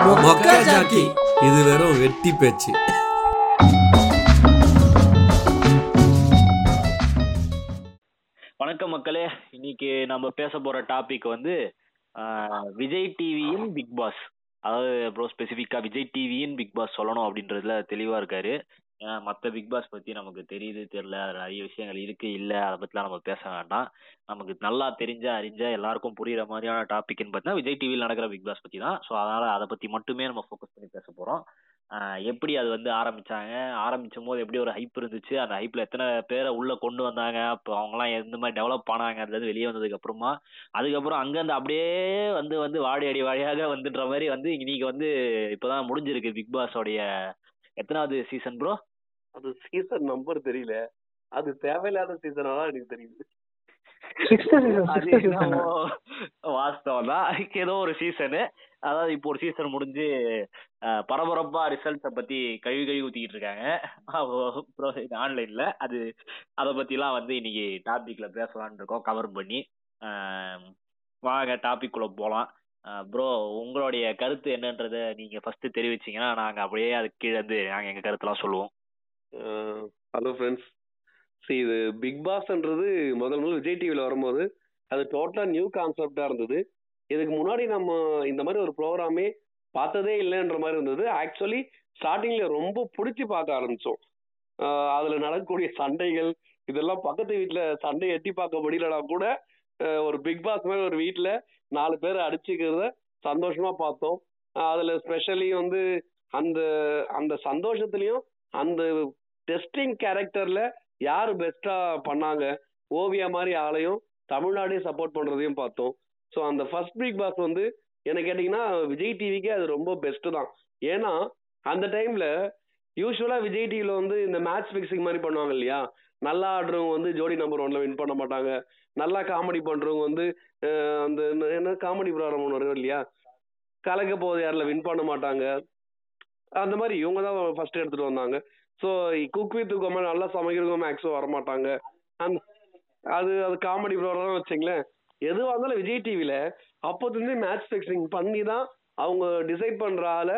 மொக்க ஜாக்கி இது வெறும் வெட்டி பேச்சு. வணக்கம் மக்களே. இன்னைக்கு நம்ம பேச போற டாபிக் வந்து ஆஹ், விஜய் டிவியின் பிக் பாஸ் அதாவது ப்ரோ ஸ்பெசிஃபிக்கா விஜய் டிவியின் பிக் பாஸ் சொல்லணும் அப்படின்றதுல தெளிவா இருக்காரு. மற்ற பிக் பாஸ் பத்தி நமக்கு தெரியுது தெரியல அதில் நிறைய விஷயங்கள் இருக்கு இல்ல அதை பத்திலாம் நம்ம பேச வேண்டாம். நமக்கு நல்லா தெரிஞ்ச அறிஞ்ச எல்லாருக்கும் புரியுற மாதிரியான டாபிக்னு பார்த்தீங்கன்னா விஜய் டிவியில் நடக்கிற பிக் பாஸ் பத்தி தான். ஸோ அதனால அதை பத்தி மட்டுமே நம்ம ஃபோக்கஸ் பண்ணி பேச போறோம். எப்படி அது வந்து ஆரம்பிச்சாங்க? ஆரம்பிச்சும் போது எப்படி ஒரு ஹைப் இருந்துச்சு? அந்த ஹைப்ல எத்தனை பேரை உள்ள கொண்டு வந்தாங்க? அப்போ அவங்கலாம் எந்த மாதிரி டெவலப் ஆனாங்க? அதுலேருந்து வெளியே வந்ததுக்கு அப்புறமா அதுக்கப்புறம் அங்கேருந்து அப்படியே வந்து வந்து வாடி அடி வாடியாக வந்துன்ற மாதிரி வந்து இன்னைக்கு வந்து இப்பதான் முடிஞ்சிருக்கு பிக் பாஸோடைய எத்தனாவது சீசன் ப்ரோ அது சீசன் நம்பர் தெரியல. அது தேவையில்லாத சீசனா தான் எனக்கு தெரியுது. அது வாஸ்தவம் தான். ஏதோ ஒரு சீசனு அதாவது இப்போ ஒரு சீசன் முடிஞ்சு பரபரப்பா ரிசல்ட்ஸை பத்தி கழுவி கழுவி ஊத்திக்கிட்டு இருக்காங்க. ஆன்லைன்ல அது அதை பத்திலாம் வந்து இன்னைக்கு டாபிக்ல பேசலாம்னு இருக்கோம். கவர் பண்ணி. வாங்க டாபிக் குள்ள போலாம். ப்ரோ உங்களுடைய கருத்து என்னன்றத நீங்க ஃபர்ஸ்ட் தெரிவிச்சீங்கன்னா நாங்க அப்படியே அதுக்கு கீழே வந்து நாங்க எங்க கருத்துலாம் சொல்லுவோம். ஹலோ ஃப்ரெண்ட்ஸ் சி இது பிக் பாஸ்ன்றது முதல் முதல் விஜய் டிவியில் வரும்போது அது டோட்டலாக நியூ கான்செப்டாக இருந்தது. இதுக்கு முன்னாடி நம்ம இந்த மாதிரி ஒரு ப்ரோக்ராமே பார்த்ததே இல்லைன்ற மாதிரி இருந்தது. ஆக்சுவலி ஸ்டார்டிங்கில் ரொம்ப பிடிச்சி பார்க்க ஆரம்பித்தோம் அதில் நடக்கக்கூடிய சண்டைகள் இதெல்லாம் பக்கத்து வீட்டில் சண்டை எட்டி பார்க்க முடியலனா கூட ஒரு பிக் பாஸ் மாதிரி ஒரு வீட்டில் நாலு பேர் அடிச்சுக்கிறத சந்தோஷமா பார்த்தோம். அதில் ஸ்பெஷலி வந்து அந்த அந்த சந்தோஷத்துலேயும் அந்த டெஸ்டிங் கேரக்டர்ல யார் பெஸ்டா பண்ணாங்க? ஓவியா மாதிரி ஆளையும் தமிழ்நாடே சப்போர்ட் பண்றதையும் பார்த்தோம். ஸோ அந்த ஃபர்ஸ்ட் பிக் பாஸ் வந்து என்ன கேட்டிங்கன்னா விஜய் டிவிக்கே அது ரொம்ப பெஸ்ட் தான். ஏன்னா அந்த டைம்ல யூஸ்வலா விஜய் டிவில வந்து இந்த மேட்ச் ஃபிக்ஸிங் மாதிரி பண்ணுவாங்க இல்லையா? நல்லா ஆடுறவங்க வந்து ஜோடி நம்பர் ஒன்ல வின் பண்ண மாட்டாங்க. நல்லா காமெடி பண்றவங்க வந்து அந்த என்ன- என்ன காமெடி ப்ரோக்ராம் ஒன்று வரும் இல்லையா? கலக்க போது யாரில் வின் பண்ண மாட்டாங்க. அந்த மாதிரி இவங்க தான் ஃபர்ஸ்ட் எடுத்துட்டு வந்தாங்க. ஸோ குக் வித் கோமா நல்லா சமைக்கிறவங்க மேக்ஸும் வரமாட்டாங்க. அந்த அது அது காமெடி ப்ரோக்ராம் வச்சுங்களேன். எதுவாக இருந்தாலும் விஜய் டிவியில் அப்போதுலேருந்து மேட்ச் ஃபிக்ஸிங் பண்ணி தான் அவங்க டிசைட் பண்ணுற ஆளை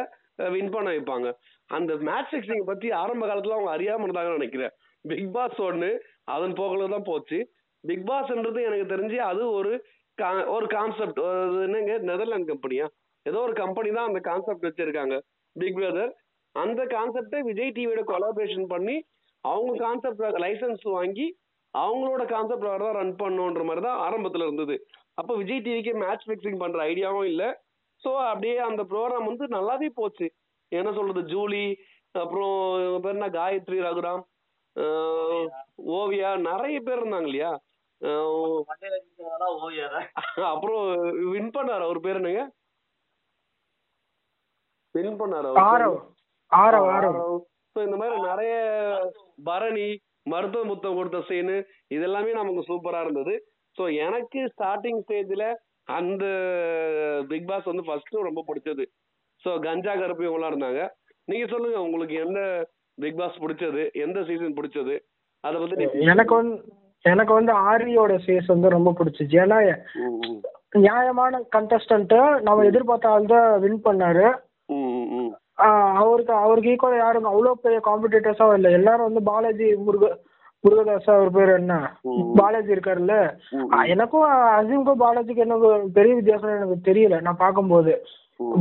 வின் பண்ண வைப்பாங்க. அந்த மேட்ச் ஃபிக்ஸிங் பற்றி ஆரம்ப காலத்தில் அவங்க அறியாமல் இருந்தாங்கன்னு நினைக்கிறேன். பிக் பாஸ் ஒன்று அதன் போக்கில் தான் போச்சு. பிக் பாஸ்ன்றது எனக்கு தெரிஞ்சு அது ஒரு கா- ஒரு கான்செப்ட் என்னங்க நெதர்லாந்து கம்பெனியா ஏதோ ஒரு கம்பெனி தான் அந்த கான்செப்ட் வச்சிருக்காங்க. பிக் பிரதர் அந்த கான்செப்டை விஜய் டிவியோட கொலாபரேஷன் பண்ணி அவங்க கான்செப்ட் லைசன்ஸ் வாங்கி அவங்களோட கான்செப்ட் தான் ரன் பண்ணுன்ற மாதிரி தான் ஆரம்பத்தில் இருந்தது. அப்போ விஜய் டிவிக்கு மேட்ச் ஃபிக்ஸிங் பண்ணுற ஐடியாவும் இல்லை. ஸோ அப்படியே அந்த ப்ரோக்ராம் வந்து நல்லாவே போச்சு. என்ன சொல்றது ஜூலி அப்புறம் பேர் என்ன காயத்ரி ரகுராம் ஓவியா நிறைய பேர் இருந்தாங்க இல்லையா? அப்புறம் வின் பண்ணாரு அவர் பேர் என்னங்க? வின் பண்ணாரு அவர்? ஆரவ் ஆரவ் ஸோ இந்த மாதிரி நிறைய பரணி மருத்துவ முத்தம் கொடுத்த சீனு இதெல்லாமே நமக்கு சூப்பரா இருந்தது. ஸோ எனக்கு ஸ்டார்டிங் ஸ்டேஜ்ல அந்த பிக் பாஸ் வந்து ஃபர்ஸ்ட் ரொம்ப பிடிச்சது. ஸோ கஞ்சா கருப்பு இவங்களாம் இருந்தாங்க. நீங்க சொல்லுங்க உங்களுக்கு எந்த பிக் பாஸ் பிடிச்சது? எந்த சீசன் பிடிச்சது? அதை பத்தி எனக்கு வந்து எனக்கு வந்து ஆரியோட ஃபேஸ் வந்து ரொம்ப பிடிச்சிச்சு. ஏன்னா. நியாயமான கண்டஸ்டன்ட் நம்ம எதிர்பார்த்த ஆள் தான் வின் பண்ணாரு. அவருக்கு அவருக்கு ஈக்குவல் யாரும் அவ்வளோ பெரிய காம்படிட்டர்ஸாவும் இல்லை. எல்லாரும் வந்து பாலாஜி முருக முருகதாஸ் அவர் பேர் என்ன. பாலாஜி இருக்காருல்ல? எனக்கும் அசீம்க்கும் பாலாஜிக்கு என்ன பெரிய வித்தியாசம் எனக்கு தெரியல. நான் பார்க்கும்போது.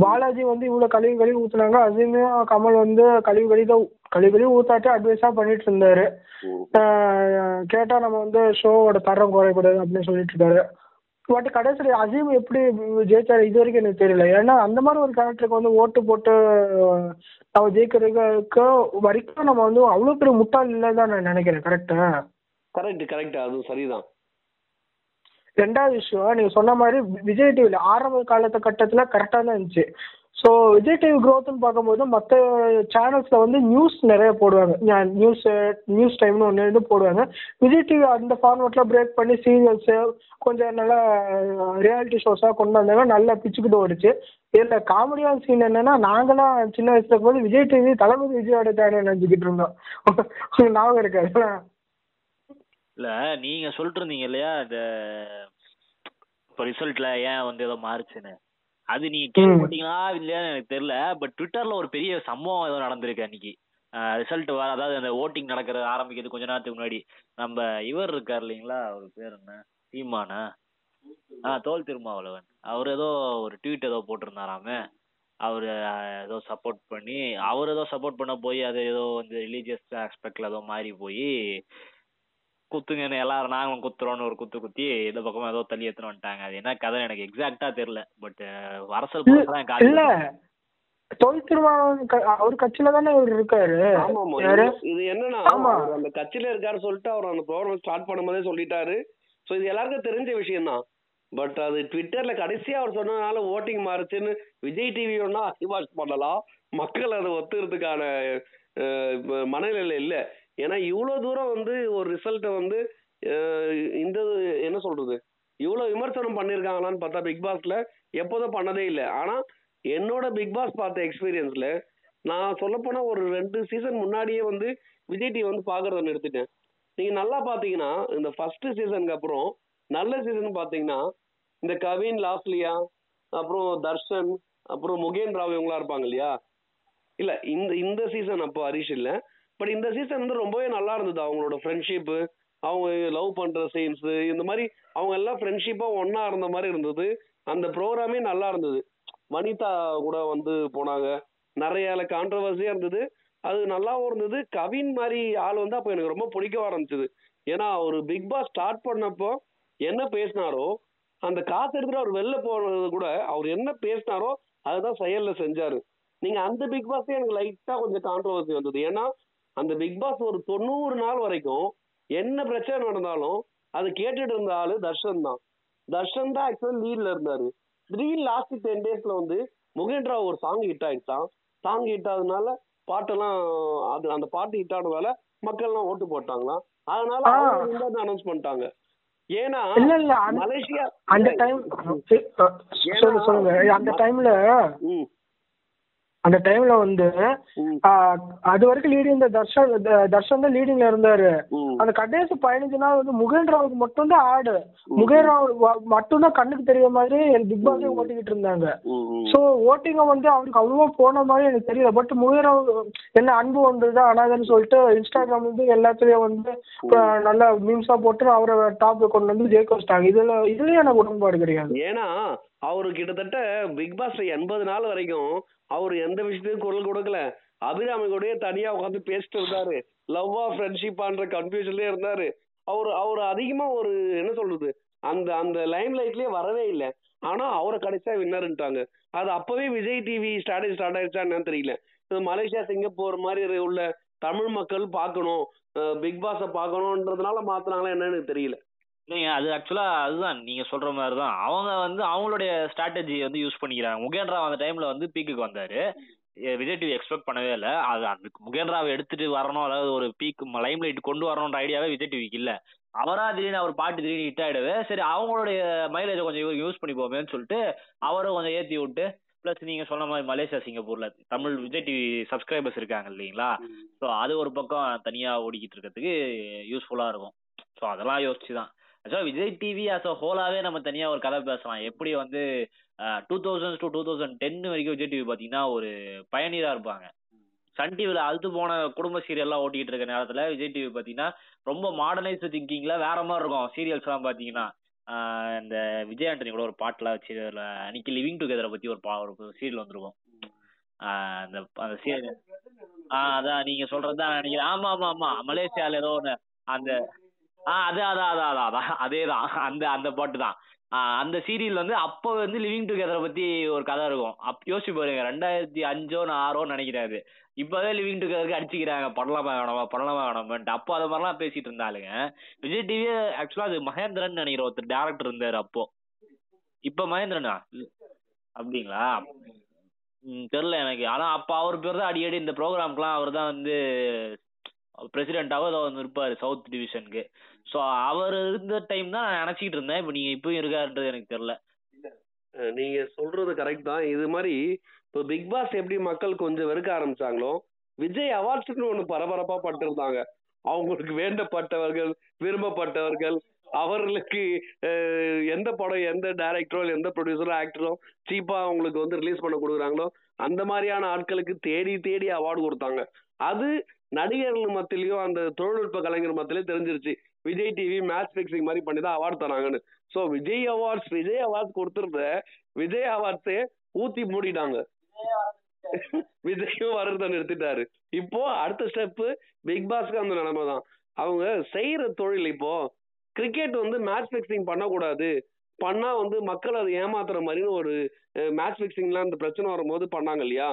பாலாஜி வந்து இவ்வளவு கழுவி கழுவி ஊத்துனாங்க. அசீமையும் கமல் வந்து கழுவி கழுவி கழுவி கழுவி ஊத்தாட்டி அட்வைஸா பண்ணிட்டு இருந்தாரு. கேட்டா நம்ம வந்து ஷோவோட தரம் குறையக்கூடாது அப்படின்னு சொல்லிட்டு இருக்காரு. பட் கடைசியில் அசீம் எப்படி ஜெயிச்சாரு இது வரைக்கும் எனக்கு தெரியல. ஏன்னா அந்த மாதிரி ஒரு கேரக்டருக்கு வந்து ஓட்டு போட்டு நம்ம ஜெயிக்கிறதுக்கு வரைக்கும் நம்ம வந்து அவ்வளோ பெரிய முட்டாள் இல்லை தான் நான் நினைக்கிறேன். கரெக்டா கரெக்ட் கரெக்ட் அதுவும் சரிதான். ரெண்டாவது விஷயம் நீங்க சொன்ன மாதிரி விஜய் டிவில ஆரம்ப காலத்து கட்டத்துல கரெக்டா தான் இருந்துச்சு. ஸோ விஜய் டிவி க்ரோத்னு பார்க்கும்போது மற்ற சேனல்ஸில் வந்து நியூஸ் நிறைய போடுவாங்க. நியூஸ் நியூஸ் டைம்னு ஒன்று இது போடுவாங்க. விஜய் டிவி அந்த ஃபார்மேட்ல பிரேக் பண்ணி சீரியல்ஸு கொஞ்சம் நல்லா ரியாலிட்டி ஷோஸாக கொண்டு வந்தாங்க. நல்லா பிச்சுக்கிட்டு ஓடிச்சு. இதில் காமெடியான சீன் என்னென்னா நாங்களாம் சின்ன வயசுல இருக்கும்போது விஜய் டிவி தளபதி விஜயோட சேனல் நினச்சிக்கிட்டு இருந்தோம். ஞாபகம் இருக்காது இல்லை நீங்கள் சொல்லிட்டு இருந்தீங்க இல்லையா? இந்த இப்போ ரிசல்ட்டில் ஏன் வந்து ஏதோ மாறுச்சுன்னு. அது நீங்க கேள்விப்பட்டீங்களா இல்லையான்னு எனக்கு தெரியல. பட் ட்விட்டர்ல ஒரு பெரிய சம்பவம் ஏதோ நடந்திருக்கு அன்னைக்கு. ரிசல்ட் வர அதாவது அந்த ஓட்டிங் நடக்கிறது ஆரம்பிக்கிறது கொஞ்ச நேரத்துக்கு முன்னாடி. நம்ம இவர் இருக்கார் இல்லைங்களா? அவர் பேர் என்ன? சீமானா? ஆ தோல் திருமாவளவன். அவர் ஏதோ ஒரு ட்வீட் ஏதோ போட்டிருந்தாராமே. அவர் ஏதோ சப்போர்ட் பண்ணி அவர் ஏதோ சப்போர்ட் பண்ண போய் அது ஏதோ வந்து ரிலீஜியஸ் ஆஸ்பெக்ட்ல ஏதோ மாறி போய் குத்துங்கன்னு எல்லாரும் நாங்களும் குத்துறோம்னு ஒரு குத்து குத்தி இந்த பக்கமா ஏதோ தள்ளி எடுத்துன்னு வந்துட்டாங்க. அது என்ன கதை எனக்கு எக்ஸாக்டா தெரியல. பட் அரசல் இல்ல தொல் திருமாவளவன் அவர் கட்சியில தானே இவர் இருக்காரு? ஆமா ஆமா யாரு இது- என்னன்னா. அவர் அந்த கட்சியில இருக்காரு சொல்லிட்டு அவர் அந்த ப்ரோக்ராம் ஸ்டார்ட் பண்ணும்போதே சொல்லிட்டாரு. சோ இது எல்லாருக்கும் தெரிஞ்ச விஷயம் தான் பட் அது ட்விட்டர்ல கடைசியா அவர் சொன்னதுனால ஓட்டிங் மாறுச்சுன்னு விஜய் டிவி ஒன்னா வாட்ச் பண்ணலாம். மக்கள் அதை ஒத்துக்கிறதுக்கான அஹ், இப்ப மனநிலை இல்ல. ஏன்னா இவ்வளோ தூரம் வந்து ஒரு ரிசல்ட்டை வந்து இந்த என்ன சொல்கிறது இவ்வளோ விமர்சனம் பண்ணியிருக்காங்களான்னு பார்த்தா பிக் பாஸில் எப்போதும் பண்ணதே இல்லை. ஆனால் என்னோட பிக் பாஸ் பார்த்த எக்ஸ்பீரியன்ஸில் நான் சொல்லப்போனால் ஒரு ரெண்டு சீசன் முன்னாடியே வந்து விஜய் டிவி வந்து பார்க்குறத நிறுத்திட்டேன். நீங்கள் நல்லா பார்த்தீங்கன்னா இந்த ஃபஸ்ட்டு சீசனுக்கு அப்புறம் நல்ல சீசன் பார்த்தீங்கன்னா இந்த கவின் லாஸ்லியா அப்புறம் தர்ஷன் அப்புறம் முகேன் ராவ் இவங்களா இருப்பாங்க இல்லையா? இல்லை இந்த இந்த சீசன் அப்போ ஹரிஷ் இல்லை. பட் இந்த சீசன் வந்து ரொம்பவே நல்லா இருந்தது. அவங்களோட ஃப்ரெண்ட்ஷிப் அவங்க லவ் பண்ற சீன்ஸ் இந்த மாதிரி அவங்க எல்லாம் ஃப்ரெண்ட்ஷிப்பா ஒன்னா இருந்த மாதிரி இருந்தது. அந்த ப்ரோக்ராமே நல்லா இருந்தது. வனிதா கூட வந்து போனாங்க. நிறைய கான்ட்ரவர்சியா இருந்தது. அது நல்லாவும் இருந்தது. கவின் மாதிரி ஆள் வந்து அப்போ எனக்கு ரொம்ப பிடிக்க ஆரம்பிச்சது. ஏன்னா அவர் பிக் பாஸ் ஸ்டார்ட் பண்ணப்போ என்ன பேசினாரோ அந்த காசு எடுத்துட்டு அவர் வெளில போனது கூட அவர் என்ன பேசினாரோ அதுதான் செயல்ல செஞ்சாரு. நீங்க அந்த பிக் பாஸே எனக்கு லைட்டா கொஞ்சம் கான்ட்ரவர்சி வந்தது. ஏன்னா அந்த பிக் பாஸ் ஒரு தொண்ணூறு நாள் வரைக்கும் என்ன பிரச்சனை நடந்தாலும் அது கேட்டுட்டு இருந்த ஆளு தர்ஷன் தான். தர்ஷன் தான் ஆக்சுவலி லீட்ல இருந்தாரு. திடீர்னு லாஸ்ட் டென் டேஸ்ல வந்து முகேந்திரா ஒரு சாங் ஹிட் ஆயிடுச்சான் சாங் ஹிட் ஆகுதுனால பாட்டெல்லாம் அது அந்த பாட்டு ஹிட் ஆனதால மக்கள்லாம் ஓட்டு போட்டாங்களாம். அதனால அனௌன்ஸ் பண்ணிட்டாங்க. ஏன்னா இல்ல இல்ல அந்த- மலேசியா அந்த டைம் சொல்லுங்க அந்த டைம்ல அந்த டைம்ல வந்து அது வரைக்கும் லீடிங் இந்த தர்ஷன் தர்ஷன் தான் லீடிங்ல இருந்தாரு. அந்த கடைசி பதினஞ்சு நாள் வந்து முகேன் ராவுக்கு மட்டும் தான் ஆடு முகேன் ராவ் மட்டும்தான் கண்ணுக்கு தெரிய மாதிரி பிக் பாஸே ஓட்டிக்கிட்டு இருந்தாங்க. சோ ஓட்டிங்க வந்து அவருக்கு அவ்வளவா போன மாதிரி எனக்கு தெரியல. பட் முகேன் ராவ் என்ன அன்பு ஒன்றுதான் அனாதன்னு சொல்லிட்டு இன்ஸ்டாகிராம் வந்து எல்லாத்துலயும் வந்து நல்ல மீம்ஸா போட்டு அவரை டாப்ல கொண்டு வந்து ஜெயிக்க வச்சிட்டாங்க. இதுல இதுலயும் எனக்கு உடன்பாடு கிடையாது. ஏன்னா அவரு கிட்டத்தட்ட பிக் பாஸ்ல எண்பது நாள் வரைக்கும் அவர் எந்த விஷயத்தையும் குரல் கொடுக்கல. அபிராமி கூடயே தனியா உட்காந்து பேசிட்டு இருந்தாரு. லவ்வா ஃப்ரெண்ட்ஷிப்பான்ற கன்ஃபியூஷன்லயே இருந்தாரு. அவர் அவர் அதிகமா ஒரு என்ன சொல்றது அந்த அந்த லைம் லைட்லயே வரவே இல்லை. ஆனா அவரை கடைசியா வின்னருன்ட்டாங்க அது அப்பவே விஜய் டிவி ஸ்ட்ராட்டஜி ஸ்டார்ட் ஆயிடுச்சா என்னன்னு தெரியல. மலேசியா சிங்கப்பூர் மாதிரி உள்ள தமிழ் மக்கள் பார்க்கணும். பிக் பாஸை பார்க்கணுன்றதுனால மாத்தினாங்களா என்னன்னு தெரியல. இல்லைங்க அது ஆக்சுவலா அதுதான். நீங்க சொல்ற மாதிரி தான் அவங்க வந்து அவங்களுடைய ஸ்ட்ராட்டஜி வந்து யூஸ் பண்ணிக்கிறாங்க. முகேந்திரா அந்த டைம்ல வந்து பீக்குக்கு வந்தாரு. எ- விஜய் டிவி எக்ஸ்பெக்ட் பண்ணவே இல்லை. அது அதுக்கு முகேந்திராவை எடுத்துட்டு வரணும். அதாவது ஒரு பீக் லைம் லைட் கொண்டு வரணுன்ற ஐடியாவே விஜய் டிவிக்கு இல்ல. அவரா திடீர்னு அவர் பாட்டு திடீர்னு ஹிட் ஆயிடவே. சரி அவங்களுடைய மைலேஜை கொஞ்சம் யூஸ் பண்ணிப்போமேன்னு சொல்லிட்டு அவரை கொஞ்சம் ஏத்தி விட்டு ப்ளஸ் நீங்க சொன்ன மாதிரி மலேசியா சிங்கப்பூர்ல தமிழ் விஜய் டிவி சப்ஸ்கிரைபர்ஸ் இருக்காங்க இல்லைங்களா? ஸோ அது ஒரு பக்கம் தனியா ஓடிக்கிட்டு இருக்கிறதுக்கு யூஸ்ஃபுல்லா இருக்கும். ஸோ அதெல்லாம் யோசிச்சு தான் so Vijay TV as a ஹோலாவே நம்ம தனியா ஒரு கதை பேசலாம். எப்படி வந்து two thousand to two thousand ten வரைக்கும் விஜய் டிவி பார்த்தீங்கன்னா ஒரு பயணியரா இருப்பாங்க. சன் டிவியில் அழுத்து போன குடும்ப சீரியல்லாம் ஓட்டிக்கிட்டு இருக்க நேரத்தில் விஜய் டிவி பார்த்தீங்கன்னா ரொம்ப மாடர்னைஸ்டு திங்கிங்கில் வேற மாதிரி இருக்கும். சீரியல்ஸ்லாம் பார்த்தீங்கன்னா இந்த விஜய் ஆண்டனி கூட ஒரு பாட்டுலாம் வச்சு அதில் அன்னைக்கு லிவிங் டுகெதரை பத்தி ஒரு பா ஒரு சீரியல் வந்திருக்கும். ஆஹ் அந்த அந்த சீரியல் ஆ அதான் நீங்க சொல்றதுதான் நினைக்கிறேன். ஆமா ஆமா ஆமா. மலேசியால ஏதோ ஒன்று அந்த ஆ அது அதான் அதான் அதான் அதான் அதே. தான் அந்த அந்த பாட்டு தான். அந்த சீரியல் வந்து அப்போ வந்து லிவிங் டுகெதர் பத்தி ஒரு கதை இருக்கும். அப் யோசிச்சு பாருங்க. ரெண்டாயிரத்தி அஞ்சோ ஆறோன்னு நினைக்கிறேன் அது. இப்போவே லிவிங் டுகெதருக்கு அடிச்சுக்கிறாங்க. பண்ணலாமா வேணாமா பண்ணலாமா வேணாமான்ட்டு அப்போ அது மாதிரிலாம் பேசிட்டு இருந்தாளுங்க. விஜய் டிவி ஆக்சுவலா அது மகேந்திரன் நினைக்கிற ஒருத்தர் டேரக்டர் இருந்தாரு அப்போ. இப்ப மகேந்திரனா? அப்படிங்களா? ம் தெரில எனக்கு. ஆனா அப்ப அவர் பேர் தான் அடிக்கடி இந்த ப்ரோக்ராம்க்குலாம் அவர் தான் வந்து பிரசிடென்ட்டாவோ ஏதோ வந்து இருப்பாரு சவுத் டிவிஷனுக்கு சோ அவர் இருந்த டைம் தான் நான் நினைச்சிட்டு இருந்தேன். இப்போ நீங்க இப்பயும் இருக்காருன்றது எனக்கு தெரியல. அஹ் நீங்க சொல்றது கரெக்ட் தான். இது மாதிரி இப்போ பிக் பாஸ் எப்படி மக்கள் கொஞ்சம் வெறுக்க ஆரம்பிச்சாங்களோ விஜய் அவார்ட்ஸ்னு ஒண்ணு பரபரப்பா பட்டிருந்தாங்க. அவங்களுக்கு வேண்டப்பட்டவர்கள் விரும்பப்பட்டவர்கள் அவர்களுக்கு அஹ், எந்த படம் எந்த டைரக்டரோ எந்த ப்ரொடியூசரோ ஆக்டரோ சீப்பா அவங்களுக்கு வந்து ரிலீஸ் பண்ண கொடுக்குறாங்களோ அந்த மாதிரியான ஆட்களுக்கு தேடி தேடி அவார்டு கொடுத்தாங்க. அது நடிகர்கள் மத்தியிலையும் அந்த தொழில்நுட்ப கலைஞர் மத்தியிலையும் தெரிஞ்சிருச்சு. விஜய் டிவி மேட்ச் ஃபிக்ஸிங் மாதிரி பண்ணி தான் award தராங்கன்னு. So Vijay awards Vijay awards கொடுத்துருந்த Vijay அவார்ட்ஸே ஊத்தி மூடிட்டாங்க. விஜயும் வர்றத நிறுத்திட்டாரு. இப்போ அடுத்த ஸ்டெப் பிக் பாஸ்க்கு அந்த நிலைமை தான். அவங்க செய்யற தொழில் இப்போ கிரிக்கெட் வந்து மேட்ச் ஃபிக்ஸிங் பண்ணக்கூடாது. பண்ணா வந்து மக்கள் அதை ஏமாத்துற மாதிரின்னு ஒரு மேட்ச் ஃபிக்ஸிங்லாம் இந்த பிரச்சனை வரும்போது பண்ணாங்க இல்லையா?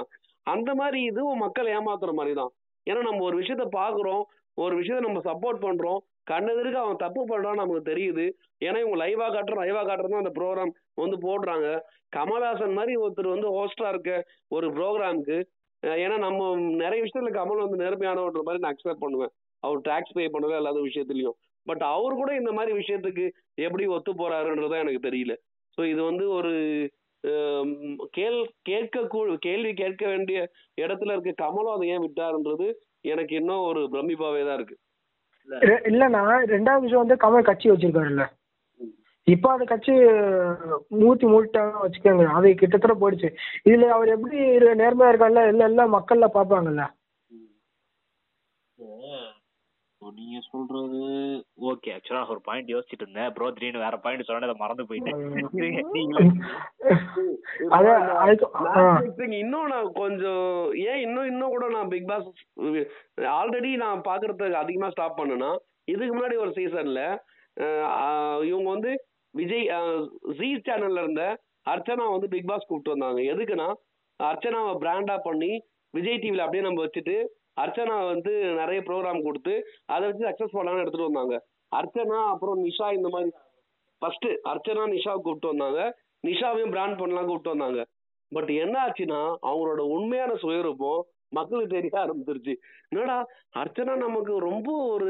அந்த மாதிரி இதுவும் மக்கள் ஏமாத்துற மாதிரி தான். ஏன்னா நம்ம ஒரு விஷயத்த பார்க்குறோம் ஒரு விஷயத்த நம்ம சப்போர்ட் பண்ணுறோம் கண்ணெதிர்க்கு அவன் தப்பு பண்ணுறான்னு நமக்கு தெரியுது. ஏன்னா இவங்க லைவாக காட்டுறோம் லைவாக காட்டுறது அந்த ப்ரோக்ராம் வந்து போடுறாங்க. கமல்ஹாசன் மாதிரி ஒருத்தர் வந்து ஹோஸ்டாக இருக்க ஒரு ப்ரோக்ராம்க்கு ஏன்னா நம்ம நிறைய விஷயத்துல கமல் வந்து நேர்மையானவன்ற மாதிரி நான் அக்செப்ட் பண்ணுவேன். அவர் டாக்ஸ் பே பண்ணவே எல்லா விஷயத்துலையும். பட் அவர் கூட இந்த மாதிரி விஷயத்துக்கு எப்படி ஒத்து போறாருன்றதான் எனக்கு தெரியல. ஸோ இது வந்து ஒரு கேள் கேட்க கேள்வி கேட்க வேண்டிய இடத்துல இருக்க கமலும் அதை ஏன் விட்டாருன்றது எனக்கு இன்னும் ஒரு பிரமிப்பாவே தான் இருக்கு. இல்லண்ணா ரெண்டாவது விஷயம் வந்து கமல் கட்சி வச்சிருக்காருல்ல. இப்போ அந்த கட்சி மூத்தி மூட்டாங்க வச்சுக்கோங்க அது கிட்டத்தட்ட போயிடுச்சு. இதுல அவர் எப்படி நேர்மையா இருக்கார்ல இல்ல எல்லாம் மக்கள்ல பாப்பாங்கல்ல இப்போ நீங்க சொல்றது ஓகே ஆக்சுவலா ஒரு பாயிண்ட் யோசிச்சுட்டு இருந்தேன். ப்ரோ திடீர்னு வேற பாயிண்ட் சொன்னா மறந்து போயிட்டேன். இன்னும் நான் கொஞ்சம் ஏன் இன்னும் இன்னும் கூட நான் பிக் பாஸ் ஆல்ரெடி நான் பாக்குறதுக்கு அதிகமா ஸ்டாப் பண்ணேன்னா இதுக்கு முன்னாடி ஒரு சீசன்ல இவங்க வந்து விஜய் ஜி சேனல்ல இருந்த அர்ச்சனா வந்து பிக் பாஸ் கூப்பிட்டு வந்தாங்க. எதுக்குன்னா அர்ச்சனாவை பிராண்டா பண்ணி விஜய் டிவில அப்படியே நம்ம வச்சுட்டு அர்ச்சனா வந்து நிறைய ப்ரோக்ராம் கொடுத்து அதை வச்சு சக்சஸ் பண்ணலாம்னு எடுத்துட்டு வந்தாங்க. அர்ச்சனா அப்புறம் நிஷா இந்த மாதிரி. ஃபர்ஸ்ட் அர்ச்சனா நிஷா கூப்பிட்டு வந்தாங்க. நிஷாவையும் பிராண்ட் பண்ணலாம் கூப்பிட்டு வந்தாங்க. பட் என்ன ஆச்சுன்னா அவங்களோட உண்மையான சுயரூபம் மக்களுக்கு தெரிய ஆரம்பிச்சிருச்சு. என்னடா அர்ச்சனா நமக்கு ரொம்ப ஒரு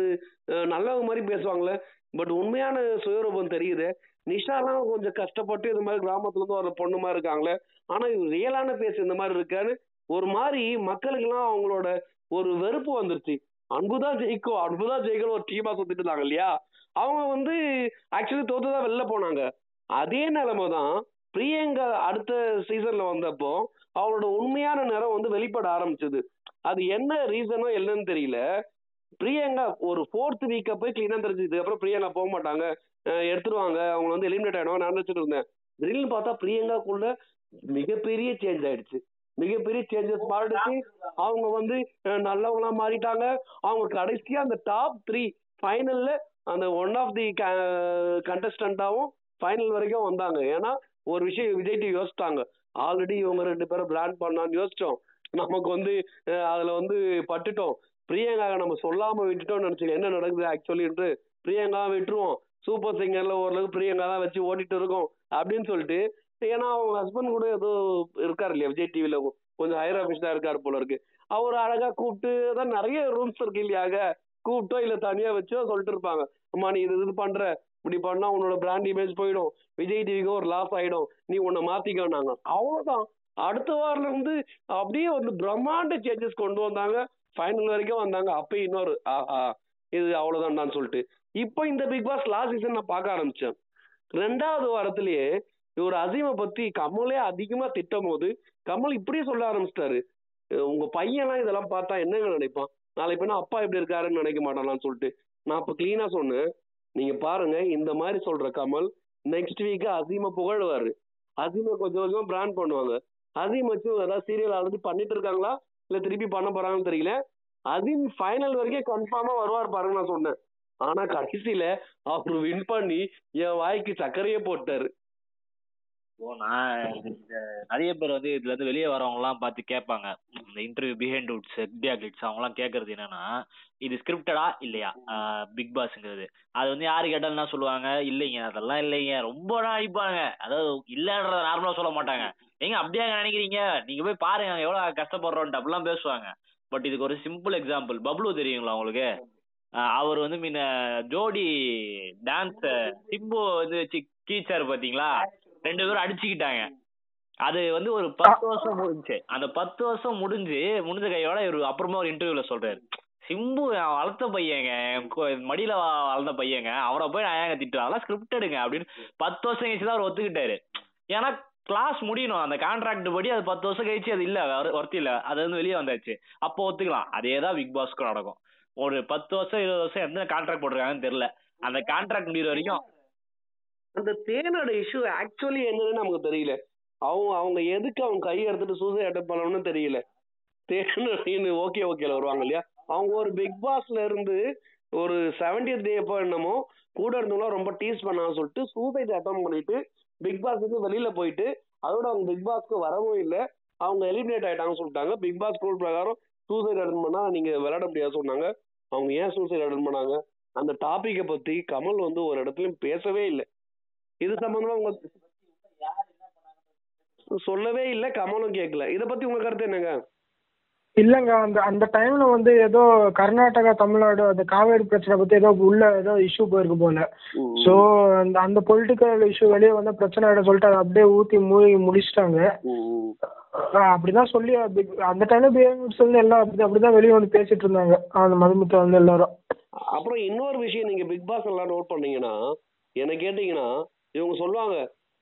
நல்லவங்க மாதிரி பேசுவாங்களே. பட் உண்மையான சுயரூபம் தெரியுது. நிஷாலாம் கொஞ்சம் கஷ்டப்பட்டு இந்த மாதிரி கிராமத்துல இருந்து வர பொண்ணு மாதிரி இருக்காங்களே. ஆனா ரியலான பேசு இந்த மாதிரி இருக்கான்னு ஒரு மாதிரி மக்களுக்கெல்லாம் அவங்களோட ஒரு வெறுப்பு வந்துருச்சு. அன்புதான் ஜெயிக்கும். அன்புதான் ஜெயிக்கணும் ஒரு டீமா சுத்திட்டு இருந்தாங்க இல்லையா? அவங்க வந்து ஆக்சுவலி தோத்துதான் வெளில போனாங்க. அதே நிலைமை தான் பிரியங்கா அடுத்த சீசன்ல வந்தப்போ அவளோட உண்மையான நிறம் வந்து வெளிப்பட ஆரம்பிச்சது. அது என்ன ரீசனோ என்னன்னு தெரியல. பிரியங்கா ஒரு ஃபோர்த் வீக்க போய் கிளீனா தெரிஞ்சுது அப்புறம் பிரியங்கா போக மாட்டாங்க. எடுத்துருவாங்க. அவங்க வந்து எலிமினேட் ஆயிடுவாங்க நான் நினைச்சிட்டு இருந்தேன். திடீர்னு பார்த்தா பிரியங்காக்குள்ள மிகப்பெரிய சேஞ்ச் ஆயிடுச்சு. மிகப்பெரிய சேஞ்சஸ் மாறிடுச்சு. அவங்க வந்து நல்லவங்களா மாறிட்டாங்க. அவங்க கடைசியா அந்த டாப் த்ரீ ஃபைனல்ல அந்த ஒன் ஆஃப் தி கண்டஸ்டண்டாவும் ஃபைனல் வரைக்கும் வந்தாங்க. ஏன்னா ஒரு விஷயம் விஜய் யோசிச்சாங்க. யோசிச்சிட்டாங்க ஆல்ரெடி இவங்க ரெண்டு பேரும் பிளான் பண்ணான்னு யோசிச்சோம். நமக்கு வந்து அதுல வந்து பட்டுட்டோம். பிரியங்கா நம்ம சொல்லாம விட்டுட்டோம்னு நினைச்சு என்ன நடக்குது ஆக்சுவலின்ட்டு பிரியங்கா விட்டுருவோம். சூப்பர் சிங்கர்ல ஓரளவுக்கு பிரியங்கா தான் வச்சு ஓட்டிட்டு இருக்கோம். அப்படின்னு சொல்லிட்டு ஏன்னா அவங்க ஹஸ்பண்ட் கூட ஏதோ இருக்காரு இல்லையா விஜய் டிவில கொஞ்சம் ஹையர் ஆஃபீஸா இருக்காரு போல இருக்கு. அவர் அழகா கூப்பிட்டு தான் நிறைய ரூம்ஸ் இருக்கு இல்லையாக கூப்பிட்டோ இல்ல தனியா வச்சோ சொல்லிட்டு இருப்பாங்க. அம்மா நீ இது இது பண்ற. இப்படி பண்ணா உன்னோட பிராண்ட் இமேஜ் போயிடும். விஜய் டிவிக்கு ஒரு லாஸ் ஆயிடும். நீ உன்னை மாத்திக்கோனாங்க அவ்வளவுதான். அடுத்த வாரில இருந்து அப்படியே வந்து பிரம்மாண்ட சேஞ்சஸ் கொண்டு வந்தாங்க. ஃபைனல் வரைக்கும் வந்தாங்க. அப்ப இன்னொரு ஆஹா இது அவ்வளவுதான் சொல்லிட்டு. இப்போ இந்த பிக் பாஸ் லாஸ்ட் சீசன் நான் பார்க்க ஆரம்பிச்சேன். ரெண்டாவது வாரத்திலேயே இவர் அசீமை பத்தி கமலே அதிகமா திட்டும் போது கமல் இப்படியே சொல்ல ஆரம்பிச்சிட்டாரு. உங்க பையன்லாம் இதெல்லாம் பார்த்தா என்னங்க நினைப்பான்? நாளைக்கு பின்ன அப்பா எப்படி இருக்காருன்னு நினைக்க மாட்டானான்னு சொல்லிட்டு நான் இப்ப கிளீனா சொன்னேன். நீங்க பாருங்க இந்த மாதிரி சொல்ற கமல் நெக்ஸ்ட் வீக் அசீமை புகழ்வாரு. அசீமை கொஞ்சம் கொஞ்சமா பிராண்ட் பண்ணுவாங்க. அசீம் வச்சு ஏதாவது சீரியல் ஆல்ரெடி பண்ணிட்டு இருக்காங்களா? இல்ல திருப்பி பண்ண போறாங்கன்னு தெரியல. அசீம் ஃபைனல் வரைக்கும் கன்ஃபார்மா வருவார் பாருங்க நான் சொன்னேன். ஆனா கடைசியில அவர் வின் பண்ணி என் வாய்க்கு சர்க்கரையே போட்டாரு. இப்போ நான் இந்த நிறைய பேர் வந்து இதுல இருந்து வெளியே வரவங்கலாம் எல்லாம் பார்த்து கேட்பாங்க. இந்த இன்டர்வியூ பிஹைண்ட் உட்ஸ் எக்டியா கிட்ஸ் அவங்க எல்லாம் கேட்கறது என்னன்னா இது ஸ்கிரிப்டடா இல்லையா? பிக் பாஸ்ங்கிறது அது வந்து யாரு கேட்டாலும் என்ன சொல்லுவாங்க? இல்லைங்க அதெல்லாம் இல்லைங்க. ரொம்ப அடிப்பாங்க அதாவது இல்லைன்றத நார்மலா சொல்ல மாட்டாங்க. ஏங்க அப்படியா நினைக்கிறீங்க? நீங்க போய் பாருங்க நாங்க எவ்வளவு கஷ்டப்படுறோம்ட்டு அப்படிலாம் பேசுவாங்க. பட் இதுக்கு ஒரு சிம்பிள் எக்ஸாம்பிள் பப்ளு தெரியுங்களா உங்களுக்கு? அவர் வந்து முன்ன ஜோடி டான்ஸ் சிம்பு வந்து வச்சு பாத்தீங்களா ரெண்டு பேரும் அடிச்சுக்கிட்டாங்க. அது வந்து ஒரு பத்து வருஷம் முடிஞ்சு. அந்த பத்து வருஷம் முடிஞ்சு முடிஞ்ச கையோட இவர் அப்புறமா ஒரு இன்டர்வியூல சொல்றாரு. சிம்பு வளர்த்த பையங்க மடியில வளர்ந்த பையங்க அவரை போய் நான் ஏங்க திட்டுவேன்? அதெல்லாம் அப்படின்னு பத்து வருஷம் கழிச்சு தான் அவர் ஒத்துக்கிட்டாரு. ஏன்னா கிளாஸ் முடியணும். அந்த கான்ட்ராக்ட் படி அது பத்து வருஷம் கழிச்சு அது இல்ல ஒர்த்தி இல்ல. அது வந்து வெளியே வந்தாச்சு. அப்போ ஒத்துக்கலாம். அதே தான் பிக் பாஸ்க்கு நடக்கும். ஒரு பத்து வருஷம் இருபது வருஷம் எந்த கான்ட்ராக்ட் போட்டிருக்காங்கன்னு தெரியல. அந்த கான்ட்ராக்ட் முடிகிற வரைக்கும் அந்த தேனோட இஷ்யூ ஆக்சுவலி என்னன்னு நமக்கு தெரியல. அவங்க அவங்க எதுக்கு அவங்க கையை எடுத்துட்டு சூசைட் அட்டம் பண்ணணும்னு தெரியல. தேனு ஓகே ஓகேல வருவாங்க இல்லையா? அவங்க ஒரு பிக் பாஸ்ல இருந்து ஒரு செவன்டியத் டே எப்போ என்னமோ கூட இருந்தவங்களாம் ரொம்ப டீஸ் பண்ணான்னு சொல்லிட்டு சூசைட் அட்டம் பண்ணிட்டு பிக் பாஸ் வந்து வெளியில போயிட்டு அதோட அவங்க பிக் பாஸ்க்கு வரவும் இல்லை. அவங்க எலிமினேட் ஆயிட்டாங்கன்னு சொல்லிட்டாங்க. பிக் பாஸ் ரூல் பிரகாரம் சூசைட் அட்டன் பண்ணா நீங்க விளையாட முடியாது சொன்னாங்க. அவங்க ஏன் சூசைட் அட்டன் பண்ணாங்க? அந்த டாபிக்கை பத்தி கமல் வந்து ஒரு இடத்துலயும் பேசவே இல்லை. இது சம்பந்தமா உங்க சொல்லவே இல்ல கமலும் கேட்கல இத பத்தி உங்க கருத்து என்னங்க? இல்லைங்க அந்த அந்த டைம்ல வந்து ஏதோ கர்நாடகா தமிழ்நாடு அந்த காவேரி பிரச்சனை பத்தி ஏதோ உள்ள ஏதோ இஷ்யூ போயிருக்கு போல. ஸோ அந்த அந்த பொலிட்டிக்கல் இஷ்யூ வெளியே வந்த பிரச்சனை சொல்லிட்டு அதை அப்படியே ஊத்தி மூழ்கி முடிச்சிட்டாங்க. அப்படிதான் சொல்லி அந்த டைம்ல பிஹேவியர்ஸ் வந்து எல்லாம் அப்படி அப்படிதான் வெளியே வந்து பேசிட்டு இருந்தாங்க. அந்த மதுமுத்த வந்து எல்லாரும். அப்புறம் இன்னொரு விஷயம் நீங்க பிக் பாஸ் எல்லாம் நோட் பண்ணீங்கன்னா என்ன கேட்டீங்கன்னா இவங்க சொல்லுவாங்க